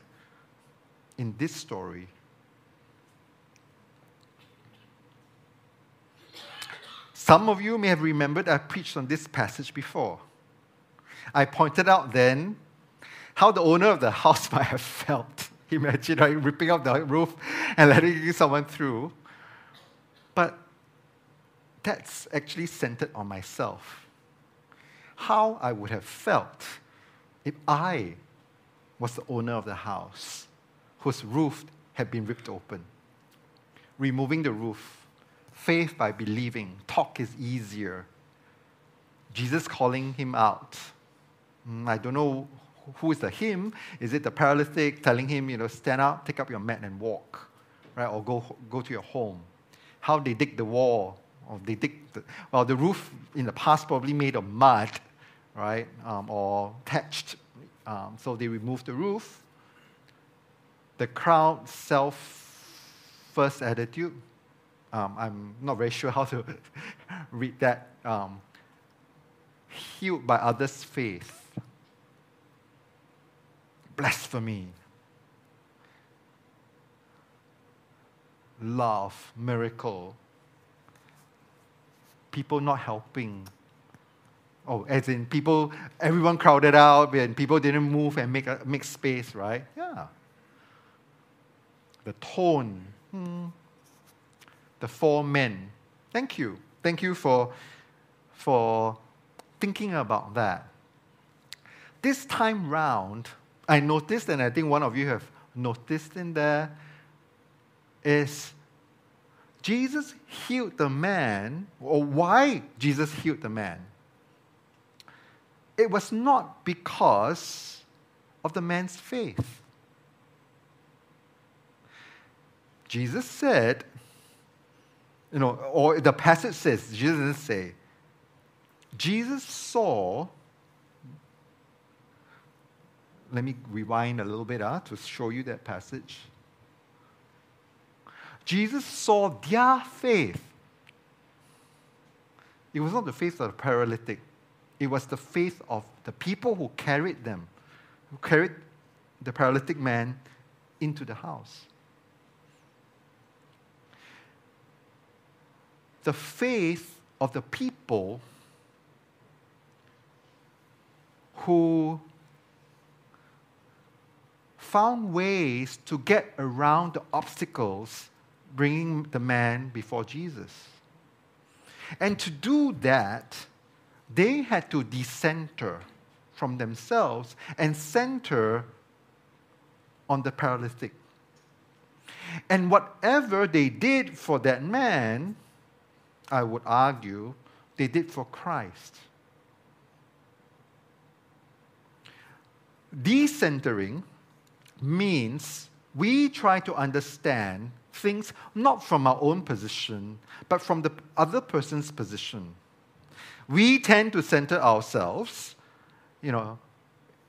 in this story. Some of you may have remembered I preached on this passage before. I pointed out then how the owner of the house might have felt. Imagine right, ripping up the roof and letting someone through. But that's actually centered on myself how I would have felt if I was the owner of the house whose roof had been ripped open. Removing the roof, faith by believing, talk is easier. Jesus calling him out. Mm, I don't know who is the him. Is it the paralytic telling him, you know, stand up, take up your mat and walk, right? Or go, go to your home. How they dig the wall, or they dig the, well, the roof in the past probably made of mud, right, um, or thatched. Um, so they removed the roof. The crowd self first attitude. Um, I'm not very sure how to read that. Um, healed by others' faith. Blasphemy. Love, miracle, people not helping. Oh, as in people, everyone crowded out and people didn't move and make, make space, right? Yeah. The tone. Hmm. The four men. Thank you. Thank you for, for thinking about that. This time round, I noticed, and I think one of you have noticed in there, is Jesus healed the man, or why Jesus healed the man. It was not because of the man's faith. Jesus said, you know, or the passage says, Jesus didn't say, Jesus saw, let me rewind a little bit uh, to show you that passage. Jesus saw their faith. It was not the faith of the paralytic, it was the faith of the people who carried them, who carried the paralytic man into the house. The faith of the people who found ways to get around the obstacles bringing the man before Jesus. And to do that, they had to decenter from themselves and center on the paralytic. And whatever they did for that man, I would argue, they did for Christ. Decentering means we try to understand things not from our own position, but from the other person's position. We tend to center ourselves, you know,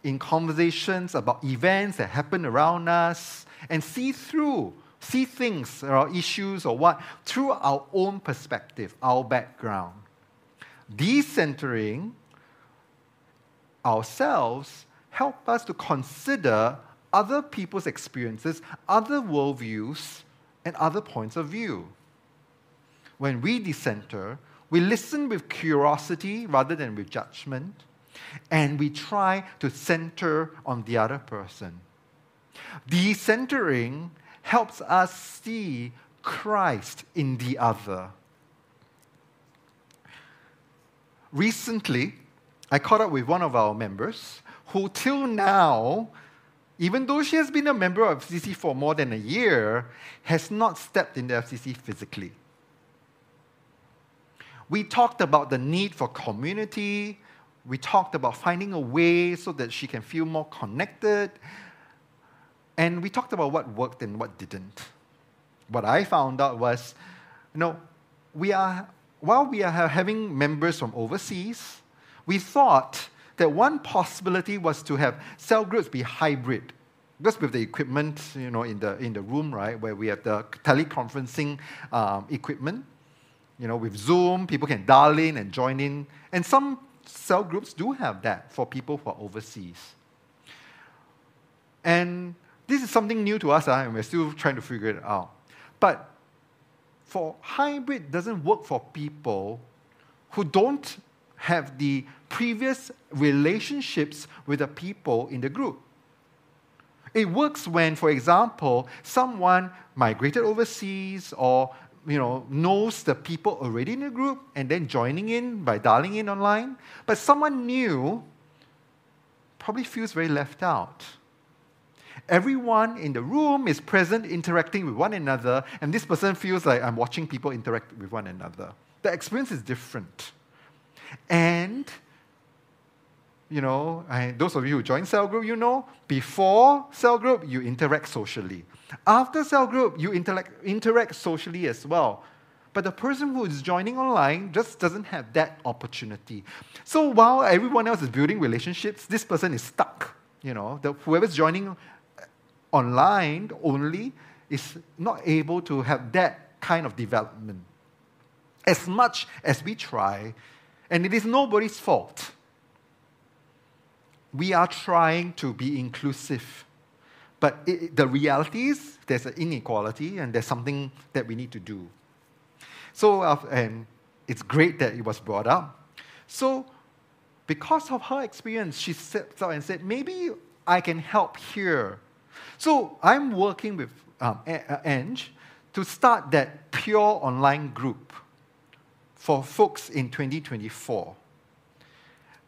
in conversations about events that happen around us and see through, see things or issues or what through our own perspective, our background. Decentering ourselves help us to consider other people's experiences, other worldviews, and other points of view. When we decenter, we listen with curiosity rather than with judgment, and we try to center on the other person. Decentering helps us see Christ in the other. Recently, I caught up with one of our members who, till now, even though she has been a member of FCC for more than a year, has not stepped in the FCC physically. We talked about the need for community. We talked about finding a way so that she can feel more connected. And we talked about what worked and what didn't. What I found out was, you know, we are, while we are having members from overseas, we thought that one possibility was to have cell groups be hybrid. Just with the equipment, you know, in the, in the room, right, where we have the teleconferencing um, equipment, you know, with Zoom, people can dial in and join in. And some cell groups do have that for people who are overseas. And this is something new to us, uh, and we're still trying to figure it out. But for hybrid doesn't work for people who don't have the previous relationships with the people in the group. It works when, for example, someone migrated overseas or you know, knows the people already in the group and then joining in by dialing in online. But someone new probably feels very left out. Everyone in the room is present, interacting with one another, and this person feels like I'm watching people interact with one another. The experience is different. And you know, I, those of you who join cell group, you know, before cell group, you interact socially. After cell group, you interact, interact socially as well. But the person who is joining online just doesn't have that opportunity. So while everyone else is building relationships, this person is stuck. You know, the, whoever's joining online only is not able to have that kind of development. As much as we try, and it is nobody's fault we are trying to be inclusive. But it, the reality is there's an inequality and there's something that we need to do. So, uh, and it's great that it was brought up. So, because of her experience, she stepped out and said, maybe I can help here. So, I'm working with um, Ange to start that pure online group for folks in 2024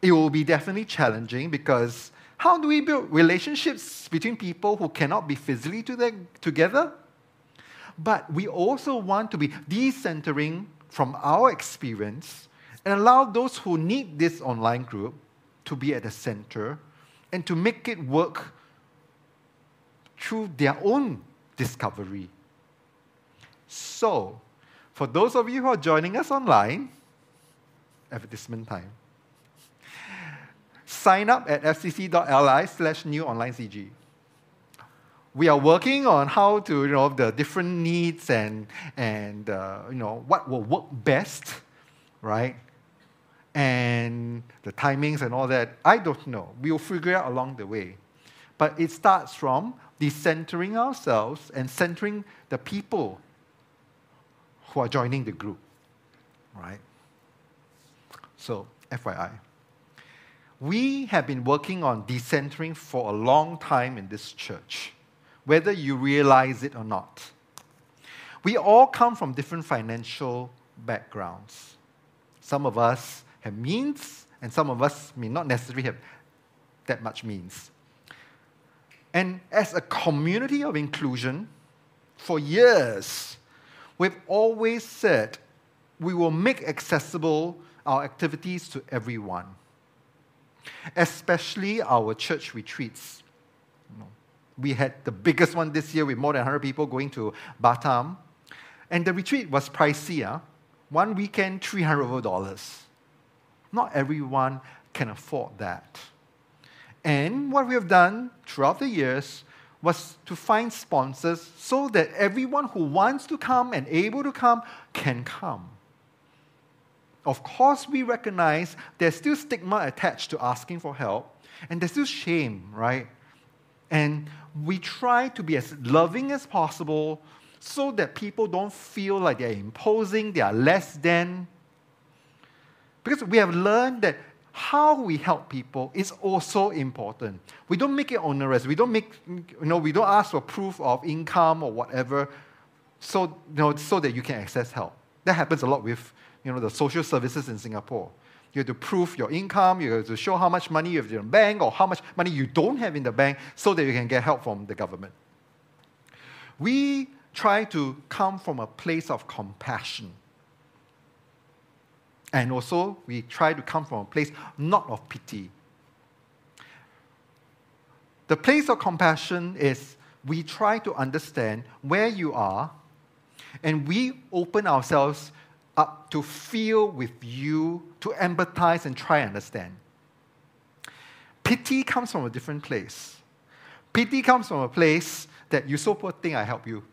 it will be definitely challenging because how do we build relationships between people who cannot be physically to together? But we also want to be decentering from our experience and allow those who need this online group to be at the center and to make it work through their own discovery. So, for those of you who are joining us online, advertisement time. Sign up at fcc.li slash new online CG. We are working on how to, you know, the different needs and, and uh, you know, what will work best, right? And the timings and all that. I don't know. We'll figure out along the way. But it starts from decentering ourselves and centering the people who are joining the group, right? So, FYI. We have been working on decentering for a long time in this church, whether you realize it or not. We all come from different financial backgrounds. Some of us have means, and some of us may not necessarily have that much means. And as a community of inclusion, for years, we've always said we will make accessible our activities to everyone, especially our church retreats. We had the biggest one this year with more than 100 people going to Batam. And the retreat was pricey. Huh? One weekend, $300. Not everyone can afford that. And what we have done throughout the years was to find sponsors so that everyone who wants to come and able to come can come. Of course, we recognize there's still stigma attached to asking for help, and there's still shame, right? And we try to be as loving as possible so that people don't feel like they're imposing, they are less than. Because we have learned that how we help people is also important. We don't make it onerous. We don't make, you know, we don't ask for proof of income or whatever, so you know, so that you can access help. That happens a lot with, you know, the social services in Singapore. You have to prove your income. You have to show how much money you have in the bank or how much money you don't have in the bank, so that you can get help from the government. We try to come from a place of compassion and also, we try to come from a place not of pity. The place of compassion is we try to understand where you are and we open ourselves up to feel with you, to empathize and try and understand. Pity comes from a different place. Pity comes from a place that you so poor thing, I help you.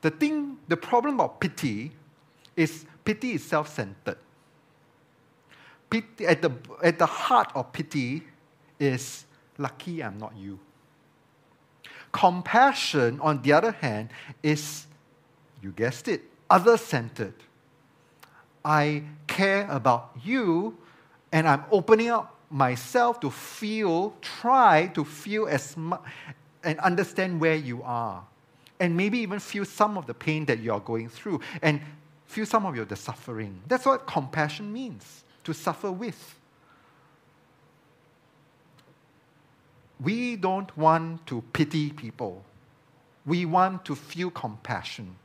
The thing, the problem of pity is pity is self centered. Pity, at, the, at the heart of pity is lucky I'm not you. Compassion, on the other hand, is, you guessed it, other centered. I care about you and I'm opening up myself to feel, try to feel as much and understand where you are. And maybe even feel some of the pain that you are going through. And feel some of your the suffering. That's what compassion means, to suffer with. We don't want to pity people. We want to feel compassion.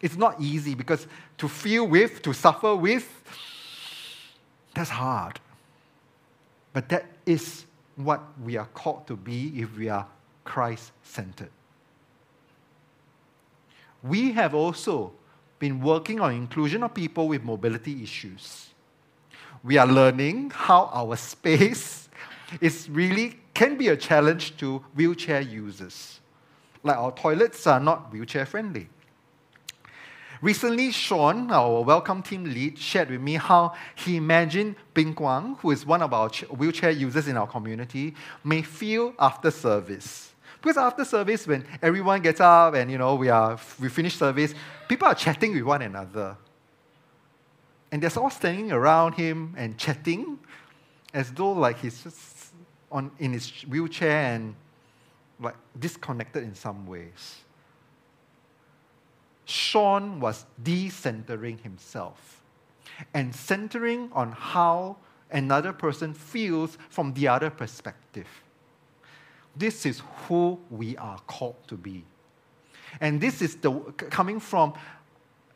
It's not easy because to feel with, to suffer with, that's hard. But that is what we are called to be if we are Christ centered. We have also been working on inclusion of people with mobility issues. We are learning how our space is really can be a challenge to wheelchair users. Like our toilets are not wheelchair friendly. Recently, Sean, our welcome team lead, shared with me how he imagined Bing Guang, who is one of our wheelchair users in our community, may feel after service. Because after service, when everyone gets up and you know we are we finish service, people are chatting with one another. And they're all standing around him and chatting as though like he's just on in his wheelchair and like disconnected in some ways. Sean was decentering himself and centering on how another person feels from the other perspective. This is who we are called to be. And this is the coming from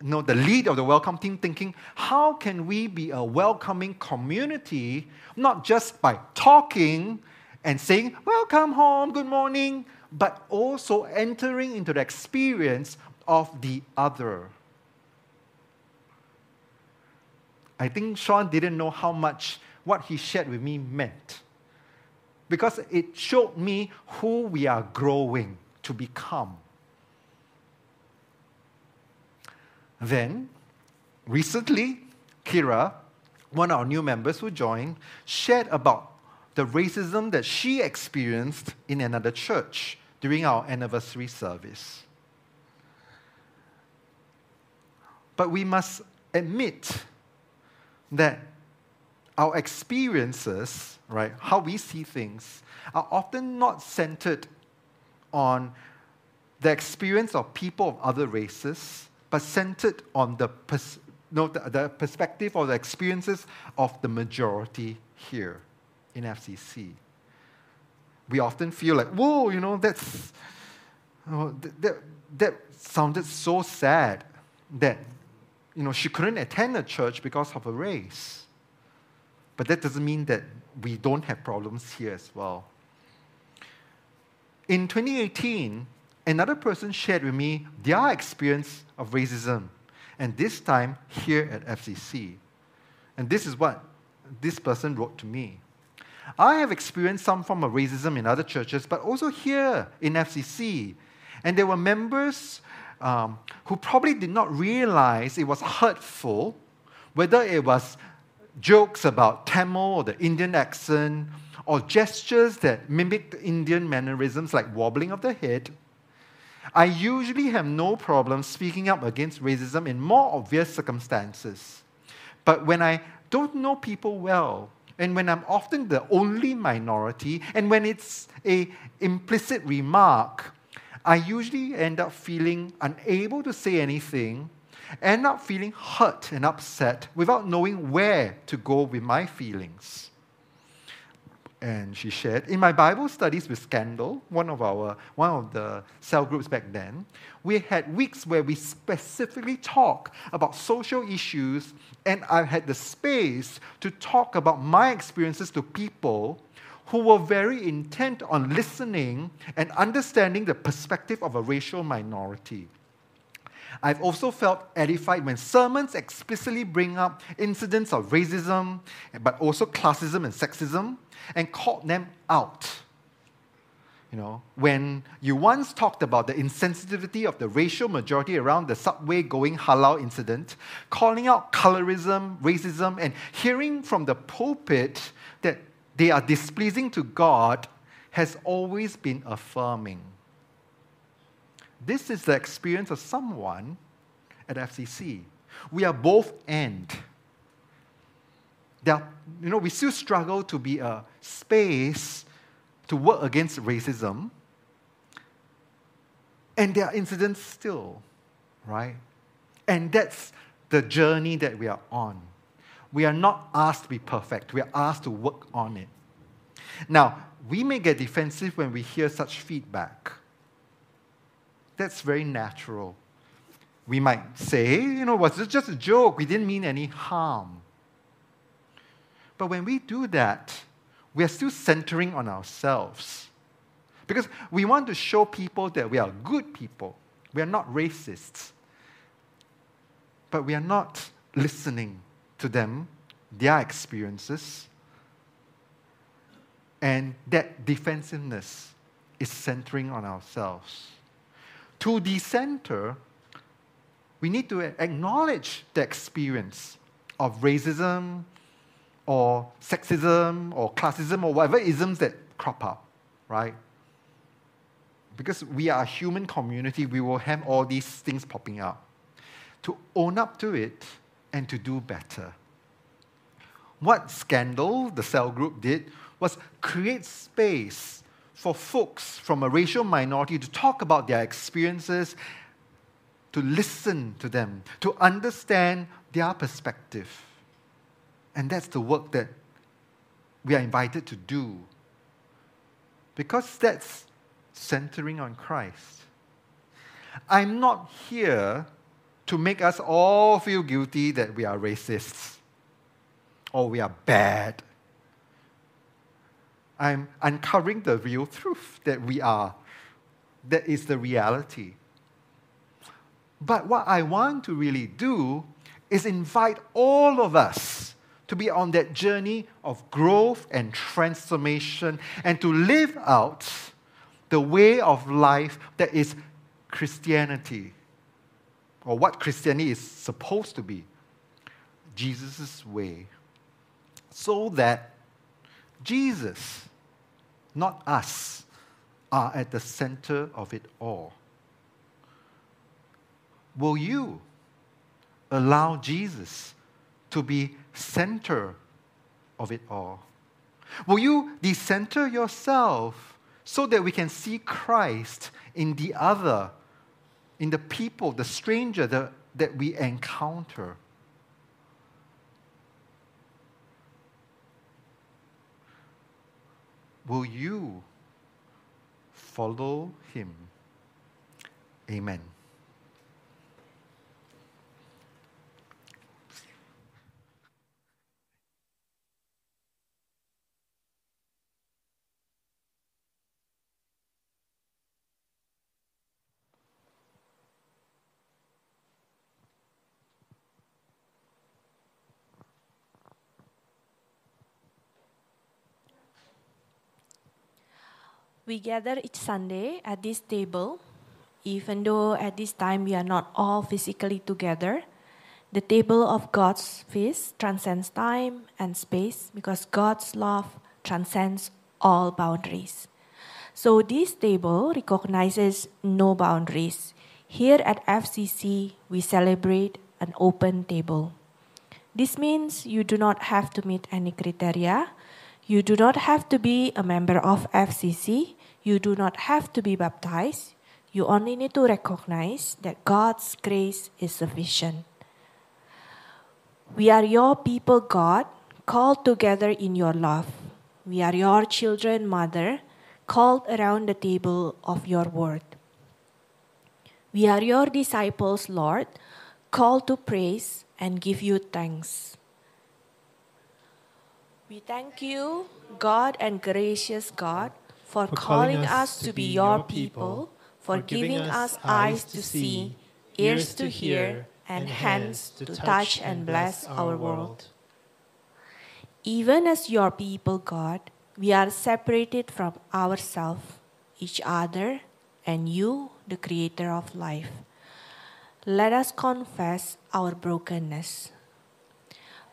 you know, the lead of the welcome team thinking, how can we be a welcoming community, not just by talking and saying, welcome home, good morning, but also entering into the experience of the other. I think Sean didn't know how much what he shared with me meant because it showed me who we are growing to become. Then, recently, Kira, one of our new members who joined, shared about the racism that she experienced in another church during our anniversary service. But we must admit that our experiences, right, how we see things, are often not centered on the experience of people of other races, but centered on the, pers- no, the, the perspective or the experiences of the majority here in FCC. We often feel like, whoa, you know, that's, oh, that, that, that sounded so sad that, you know, she couldn't attend a church because of her race. But that doesn't mean that we don't have problems here as well. In 2018, another person shared with me their experience of racism, and this time here at FCC. And this is what this person wrote to me. I have experienced some form of racism in other churches, but also here in FCC. And there were members um, who probably did not realize it was hurtful, whether it was jokes about Tamil or the Indian accent, or gestures that mimicked Indian mannerisms like wobbling of the head. I usually have no problem speaking up against racism in more obvious circumstances. But when I don't know people well, and when I'm often the only minority, and when it's a implicit remark, I usually end up feeling unable to say anything end up feeling hurt and upset without knowing where to go with my feelings. And she shared, in my Bible studies with Scandal, one of our one of the cell groups back then, we had weeks where we specifically talk about social issues, and I had the space to talk about my experiences to people who were very intent on listening and understanding the perspective of a racial minority. I've also felt edified when sermons explicitly bring up incidents of racism, but also classism and sexism, and called them out. You know, when you once talked about the insensitivity of the racial majority around the subway going halal incident, calling out colorism, racism, and hearing from the pulpit that they are displeasing to God has always been affirming. This is the experience of someone at FCC. We are both end. There you know, we still struggle to be a space to work against racism. And there are incidents still, right? And that's the journey that we are on. We are not asked to be perfect, we are asked to work on it. Now, we may get defensive when we hear such feedback. That's very natural. We might say, you know, was it just a joke? We didn't mean any harm. But when we do that, we are still centering on ourselves. Because we want to show people that we are good people. We are not racists. But we are not listening to them, their experiences. And that defensiveness is centering on ourselves to decenter, we need to acknowledge the experience of racism or sexism or classism or whatever isms that crop up, right? Because we are a human community, we will have all these things popping up. To own up to it and to do better. What Scandal, the cell group, did was create space for folks from a racial minority to talk about their experiences, to listen to them, to understand their perspective. And that's the work that we are invited to do. Because that's centering on Christ. I'm not here to make us all feel guilty that we are racists or we are bad. I'm uncovering the real truth that we are. That is the reality. But what I want to really do is invite all of us to be on that journey of growth and transformation and to live out the way of life that is Christianity, or what Christianity is supposed to be Jesus' way, so that Jesus, not us, are at the center of it all. Will you allow Jesus to be center of it all? Will you decenter yourself so that we can see Christ in the other, in the people, the stranger the, that we encounter? Will you follow him? Amen. We gather each Sunday at this table, even though at this time we are not all physically together. The table of God's feast transcends time and space because God's love transcends all boundaries. So, this table recognizes no boundaries. Here at FCC, we celebrate an open table. This means you do not have to meet any criteria. You do not have to be a member of FCC. You do not have to be baptized. You only need to recognize that God's grace is sufficient. We are your people, God, called together in your love. We are your children, Mother, called around the table of your word. We are your disciples, Lord, called to praise and give you thanks. We thank you, God and gracious God, for, calling us to be your people, for giving us eyes to see, ears to hear, and hands to touch and bless our world. Even as your people, God, we are separated from ourselves, each other, and you, the creator of life. Let us confess our brokenness.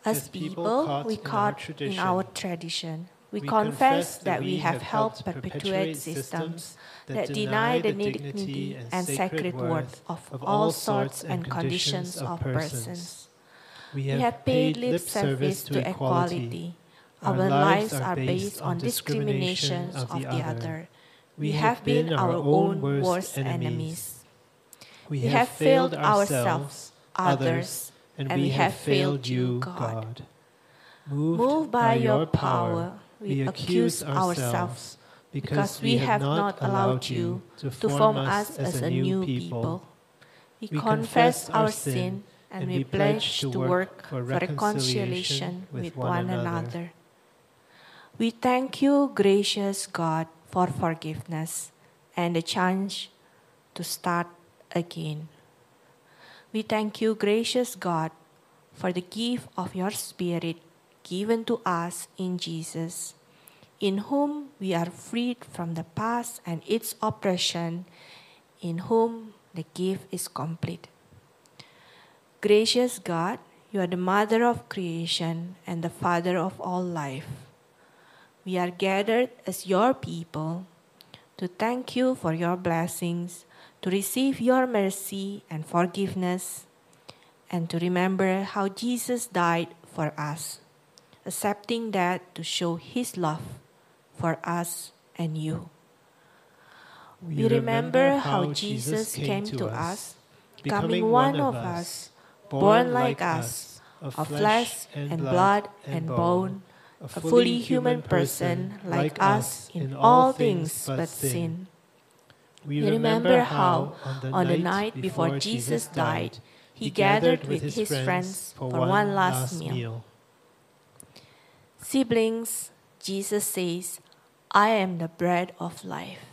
As people we caught in our tradition. We, confess that we have helped perpetuate systems that deny the dignity and sacred worth of all sorts and conditions of persons. We have paid lip service to equality. Our lives are based on discrimination of the other. We have been our own worst enemies. We have failed ourselves, others, and we have failed you, God. Moved by your power, we accuse ourselves because we have not allowed you to form us as a new people. We confess our sin and we pledge to work for reconciliation with one another. We thank you, gracious God, for forgiveness and the chance to start again. We thank you, gracious God, for the gift of your Spirit given to us in Jesus, in whom we are freed from the past and its oppression, in whom the gift is complete. Gracious God, you are the mother of creation and the father of all life. We are gathered as your people to thank you for your blessings, to receive your mercy and forgiveness, and to remember how Jesus died for us, accepting that to show his love for us and you. We remember how Jesus came to us, becoming one of us, born like us, of flesh and blood and bone, a fully human person like us in all things but sin. We remember how, on the night before Jesus died, he gathered with his friends for one last meal. Siblings, Jesus says, I am the bread of life.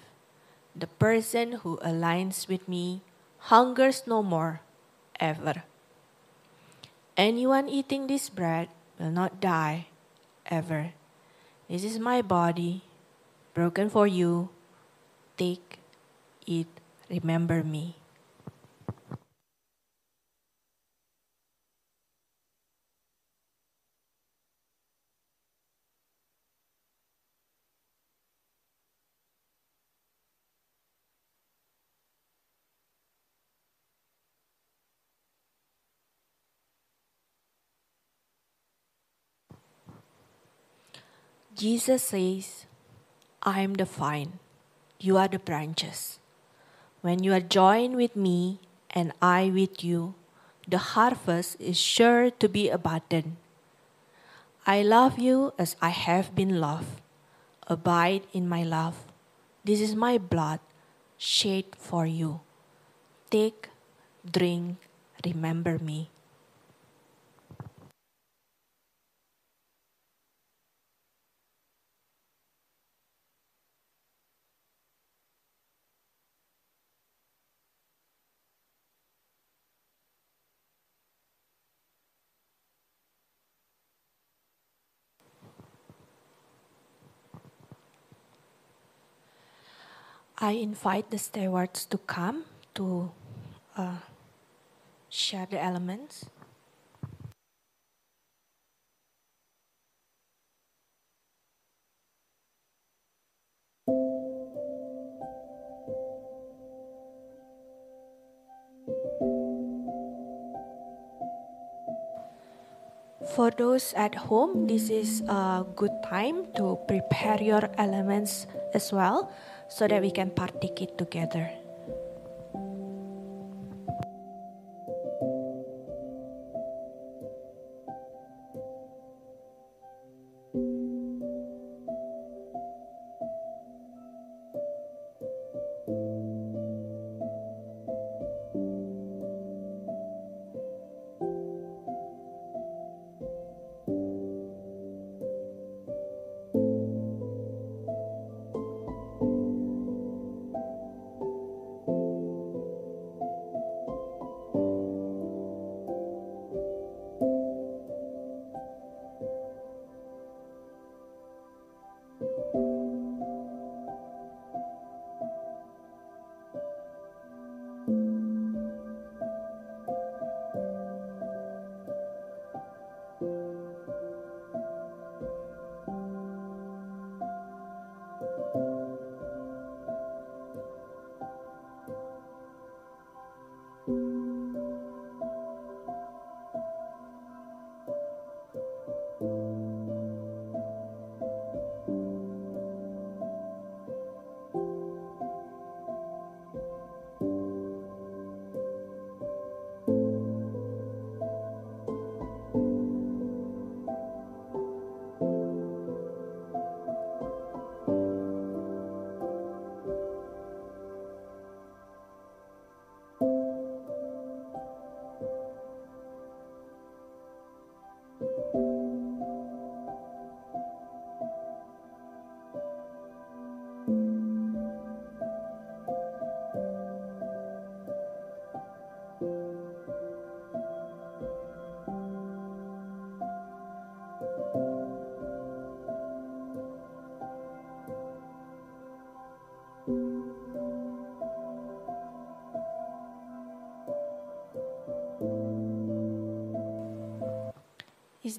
The person who aligns with me hungers no more, ever. Anyone eating this bread will not die, ever. This is my body, broken for you. Take, remember me. Jesus says, I am the vine, you are the branches. When you are joined with me and I with you, the harvest is sure to be abundant. I love you as I have been loved. Abide in my love. This is my blood shed for you. Take, drink, remember me. I invite the stewards to come to uh, share the elements. For those at home, this is a good time to prepare your elements as well so that we can partake it together.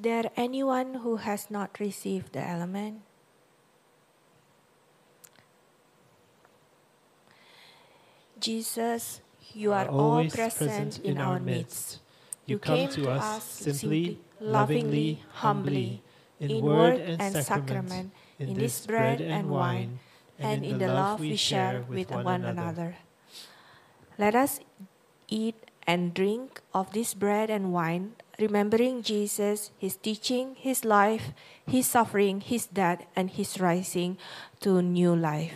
Is there anyone who has not received the element? Jesus, you are all always present in our midst. You come came to us simply, lovingly, humbly, in in word and sacrament, in in this bread and wine, and in the love we share with one another. Let us eat and drink of this bread and wine, remembering Jesus, his teaching, his life, his suffering, his death, and his rising to new life.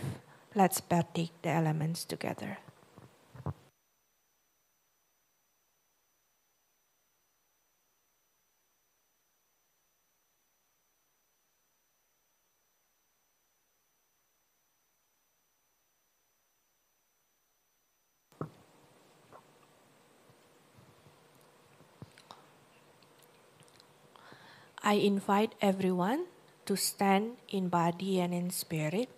Let's batik the elements together. I invite everyone to stand in body and in spirit.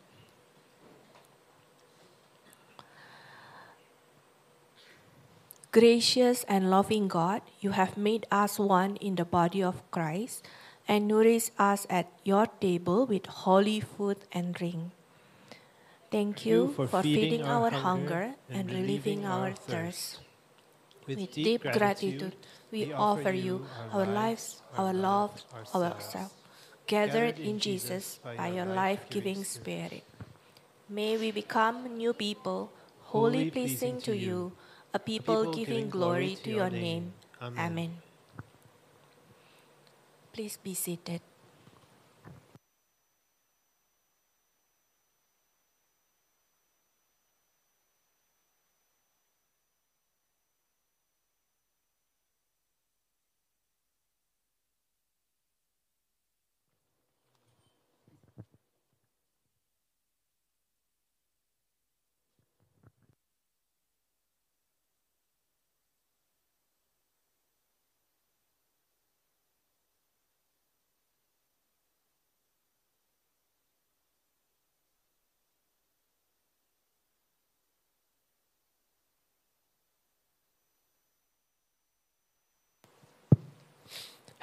Gracious and loving God, you have made us one in the body of Christ and nourish us at your table with holy food and drink. Thank you, for, feeding, our hunger and relieving our thirst. With deep gratitude, we offer you our lives, our love, ourselves, gathered in Jesus by your life giving Spirit. May we become new people, wholly pleasing to you, a people giving glory to your name. Amen. Please be seated.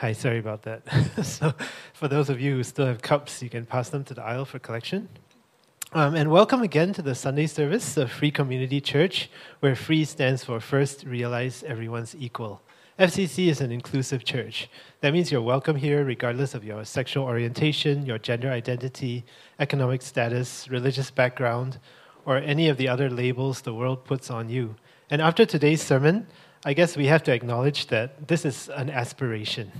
Hi, sorry about that. so, for those of you who still have cups, you can pass them to the aisle for collection. Um, and welcome again to the Sunday service of Free Community Church, where free stands for First Realize Everyone's Equal. FCC is an inclusive church. That means you're welcome here regardless of your sexual orientation, your gender identity, economic status, religious background, or any of the other labels the world puts on you. And after today's sermon, I guess we have to acknowledge that this is an aspiration.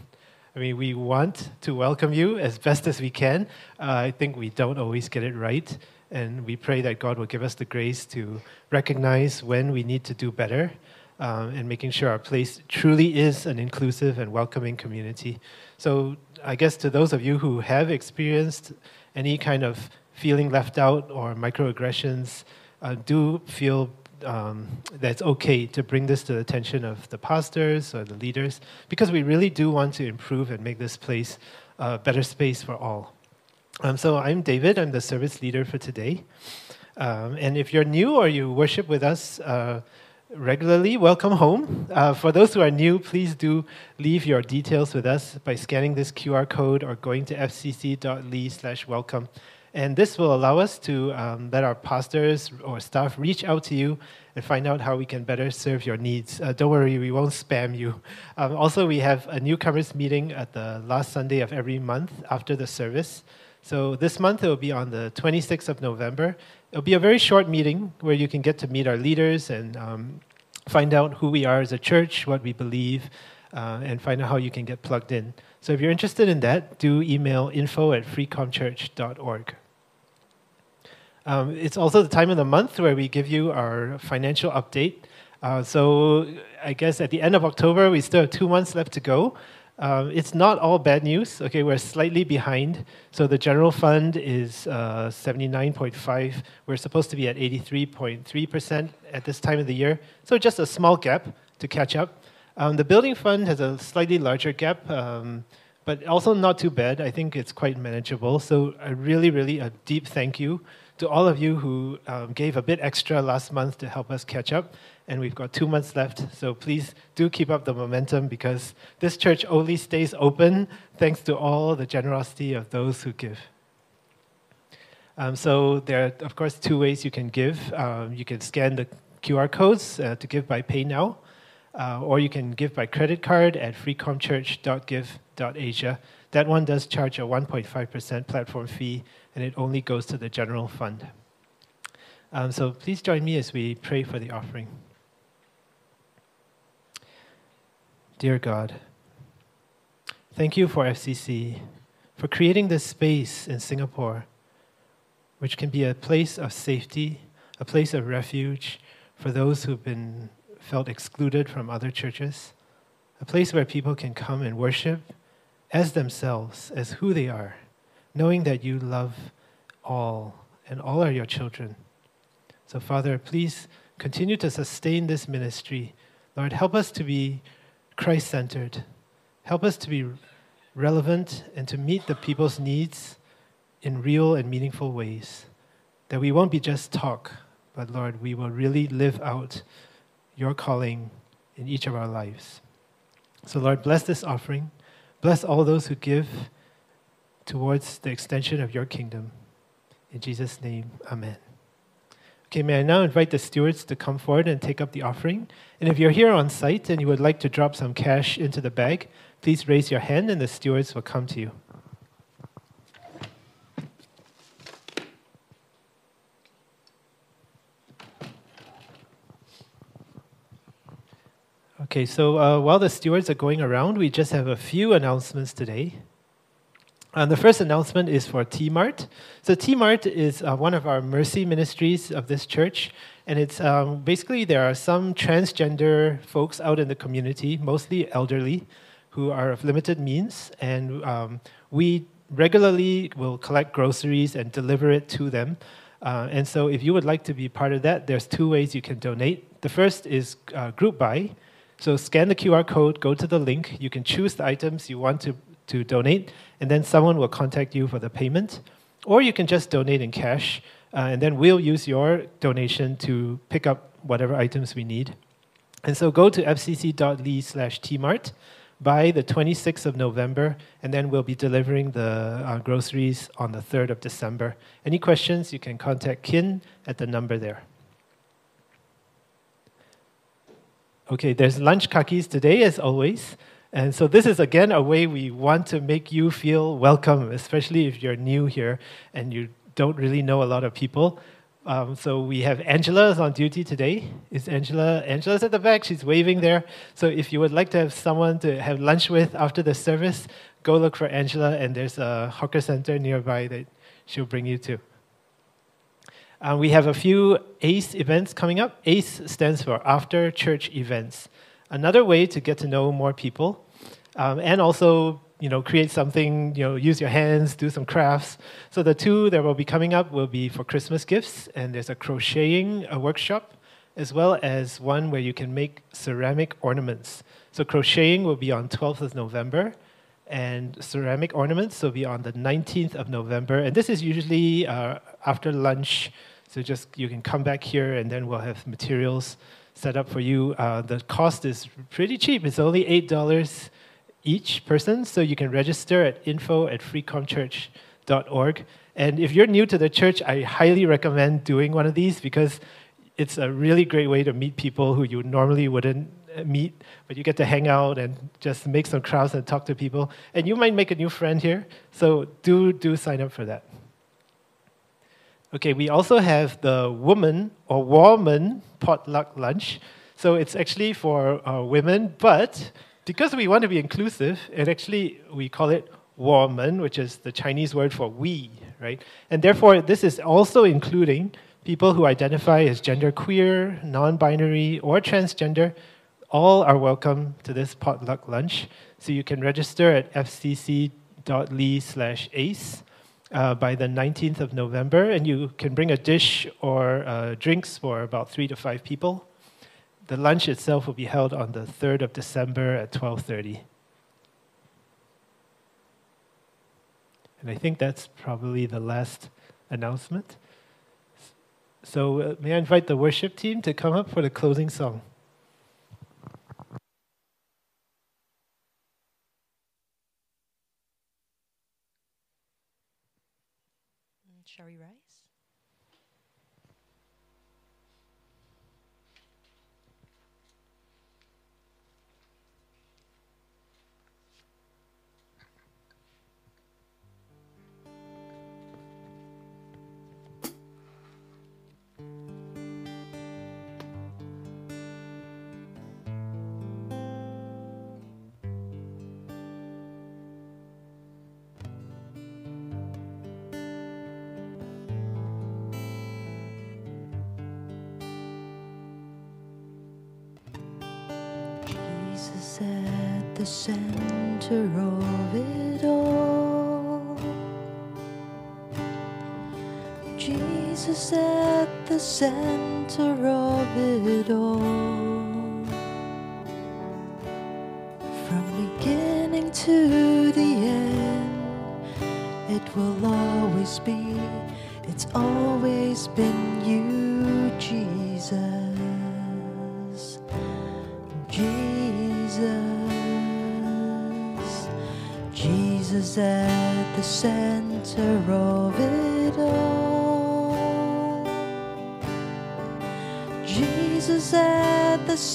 I mean, we want to welcome you as best as we can. Uh, I think we don't always get it right, and we pray that God will give us the grace to recognize when we need to do better um, and making sure our place truly is an inclusive and welcoming community. So, I guess to those of you who have experienced any kind of feeling left out or microaggressions, uh, do feel um, that it's okay to bring this to the attention of the pastors or the leaders because we really do want to improve and make this place a better space for all. Um, so I'm David, I'm the service leader for today. Um, and if you're new or you worship with us uh, regularly, welcome home. Uh, for those who are new, please do leave your details with us by scanning this QR code or going to fcc.ly slash welcome and this will allow us to um, let our pastors or staff reach out to you and find out how we can better serve your needs. Uh, don't worry, we won't spam you. Um, also, we have a newcomers meeting at the last Sunday of every month after the service. So this month it will be on the 26th of November. It'll be a very short meeting where you can get to meet our leaders and um, find out who we are as a church, what we believe, uh, and find out how you can get plugged in. So if you're interested in that, do email info at freecomchurch.org. Um, it's also the time of the month where we give you our financial update. Uh, so I guess at the end of October, we still have two months left to go. Um, it's not all bad news. Okay, we're slightly behind. So the general fund is uh, 79.5. We're supposed to be at 83.3% at this time of the year. So just a small gap to catch up. Um, the building fund has a slightly larger gap, um, but also not too bad. I think it's quite manageable. So a really, really a deep thank you to all of you who um, gave a bit extra last month to help us catch up. And we've got two months left, so please do keep up the momentum because this church only stays open thanks to all the generosity of those who give. Um, so there are, of course, two ways you can give. Um, you can scan the QR codes uh, to give by PayNow, uh, or you can give by credit card at freecomchurch.give.asia. That one does charge a 1.5% platform fee and it only goes to the general fund. Um, so please join me as we pray for the offering. Dear God, thank you for FCC, for creating this space in Singapore which can be a place of safety, a place of refuge for those who've been felt excluded from other churches, a place where people can come and worship as themselves, as who they are, knowing that you love all and all are your children. So, Father, please continue to sustain this ministry. Lord, help us to be Christ centered. Help us to be relevant and to meet the people's needs in real and meaningful ways. That we won't be just talk, but Lord, we will really live out your calling in each of our lives. So, Lord, bless this offering. Bless all those who give towards the extension of your kingdom. In Jesus' name, amen. Okay, may I now invite the stewards to come forward and take up the offering? And if you're here on site and you would like to drop some cash into the bag, please raise your hand and the stewards will come to you. Okay, so uh, while the stewards are going around, we just have a few announcements today. And the first announcement is for T Mart. So T Mart is uh, one of our mercy ministries of this church, and it's um, basically there are some transgender folks out in the community, mostly elderly, who are of limited means, and um, we regularly will collect groceries and deliver it to them. Uh, and so, if you would like to be part of that, there's two ways you can donate. The first is uh, group buy. So scan the QR code, go to the link. You can choose the items you want to to donate, and then someone will contact you for the payment. Or you can just donate in cash, uh, and then we'll use your donation to pick up whatever items we need. And so go to fcc.ly slash tmart by the 26th of November, and then we'll be delivering the uh, groceries on the 3rd of December. Any questions, you can contact Kin at the number there. Okay, there's lunch kakis today, as always. And so this is again a way we want to make you feel welcome, especially if you're new here and you don't really know a lot of people. Um, so we have Angela is on duty today. Is Angela? Angela's at the back. She's waving there. So if you would like to have someone to have lunch with after the service, go look for Angela, and there's a hawker center nearby that she'll bring you to. Um, we have a few ACE events coming up. ACE stands for After Church Events. Another way to get to know more people um, and also you know create something you know use your hands do some crafts. So the two that will be coming up will be for christmas gifts and there's a crocheting a workshop as well as one where you can make ceramic ornaments. So crocheting will be on 12th of november and ceramic ornaments will be on the 19th of november. And this is usually uh, after lunch. So just you can come back here and then we'll have materials set up for you. Uh, the cost is pretty cheap. It's only eight dollars each person. So you can register at info at freecomchurch.org. And if you're new to the church, I highly recommend doing one of these because it's a really great way to meet people who you normally wouldn't uh, meet, but you get to hang out and just make some crowds and talk to people. And you might make a new friend here. So do do sign up for that. Okay, we also have the woman or woman potluck lunch. So it's actually for uh, women, but because we want to be inclusive, it actually we call it woman, which is the Chinese word for we, right? And therefore, this is also including people who identify as genderqueer, non-binary, or transgender. All are welcome to this potluck lunch. So you can register at fcc.ly slash ace uh, by the 19th of November, and you can bring a dish or uh, drinks for about three to five people the lunch itself will be held on the 3rd of December at 12:30. And I think that's probably the last announcement. So uh, may I invite the worship team to come up for the closing song? The center of it all. Jesus at the center of it all.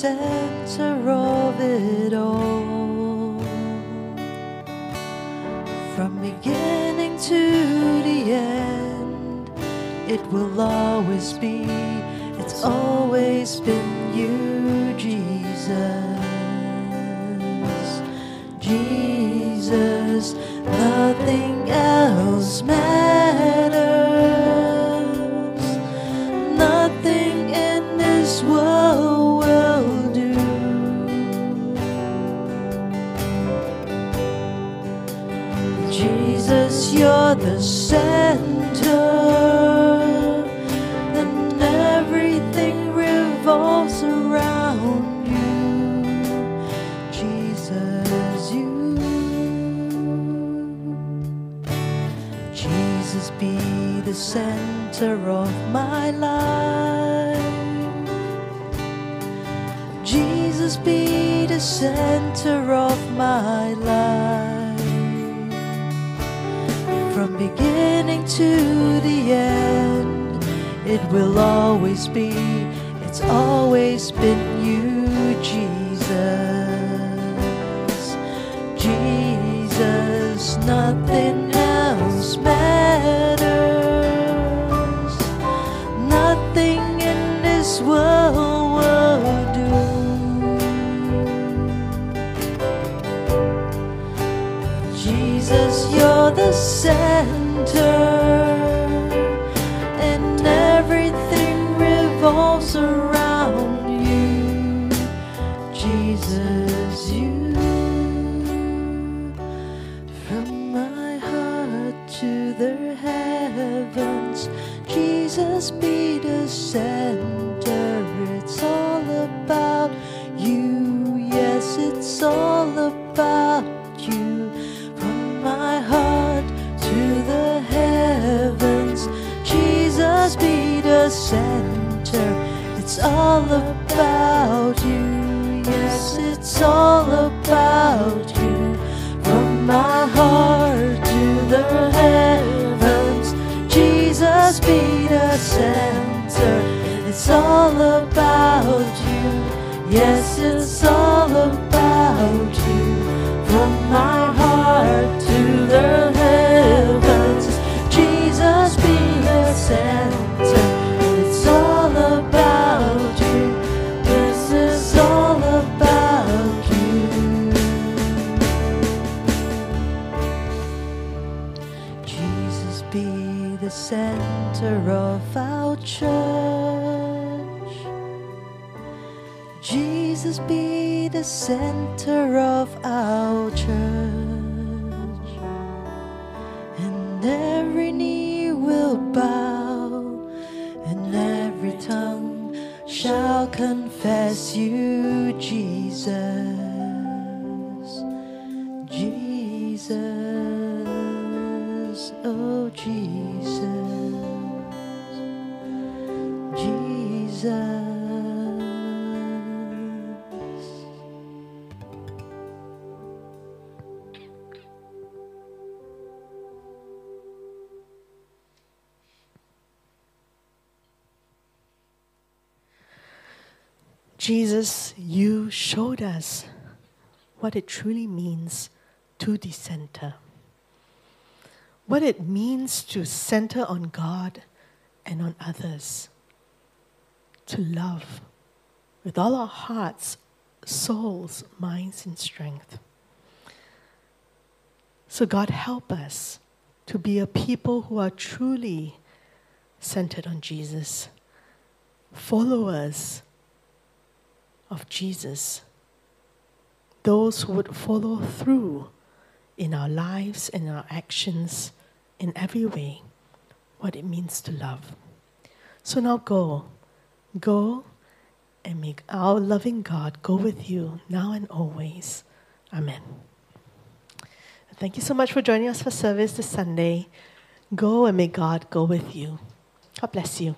Center of it all. From beginning to the end, it will always be, it's always been It's all about you. From my heart to the heavens, Jesus be the center. It's all about you. Yes, it's all about you. From my heart to the heavens, Jesus be the center. It's all about you. Yes, the center of our church. And every knee will bow, and every tongue shall confess you, Jesus. Jesus, you showed us what it truly means to decenter. What it means to center on God and on others. To love with all our hearts, souls, minds, and strength. So, God, help us to be a people who are truly centered on Jesus, followers of Jesus, those who would follow through in our lives and our actions in every way what it means to love. So now go. Go and make our loving God go with you now and always. Amen. Thank you so much for joining us for service this Sunday. Go and may God go with you. God bless you.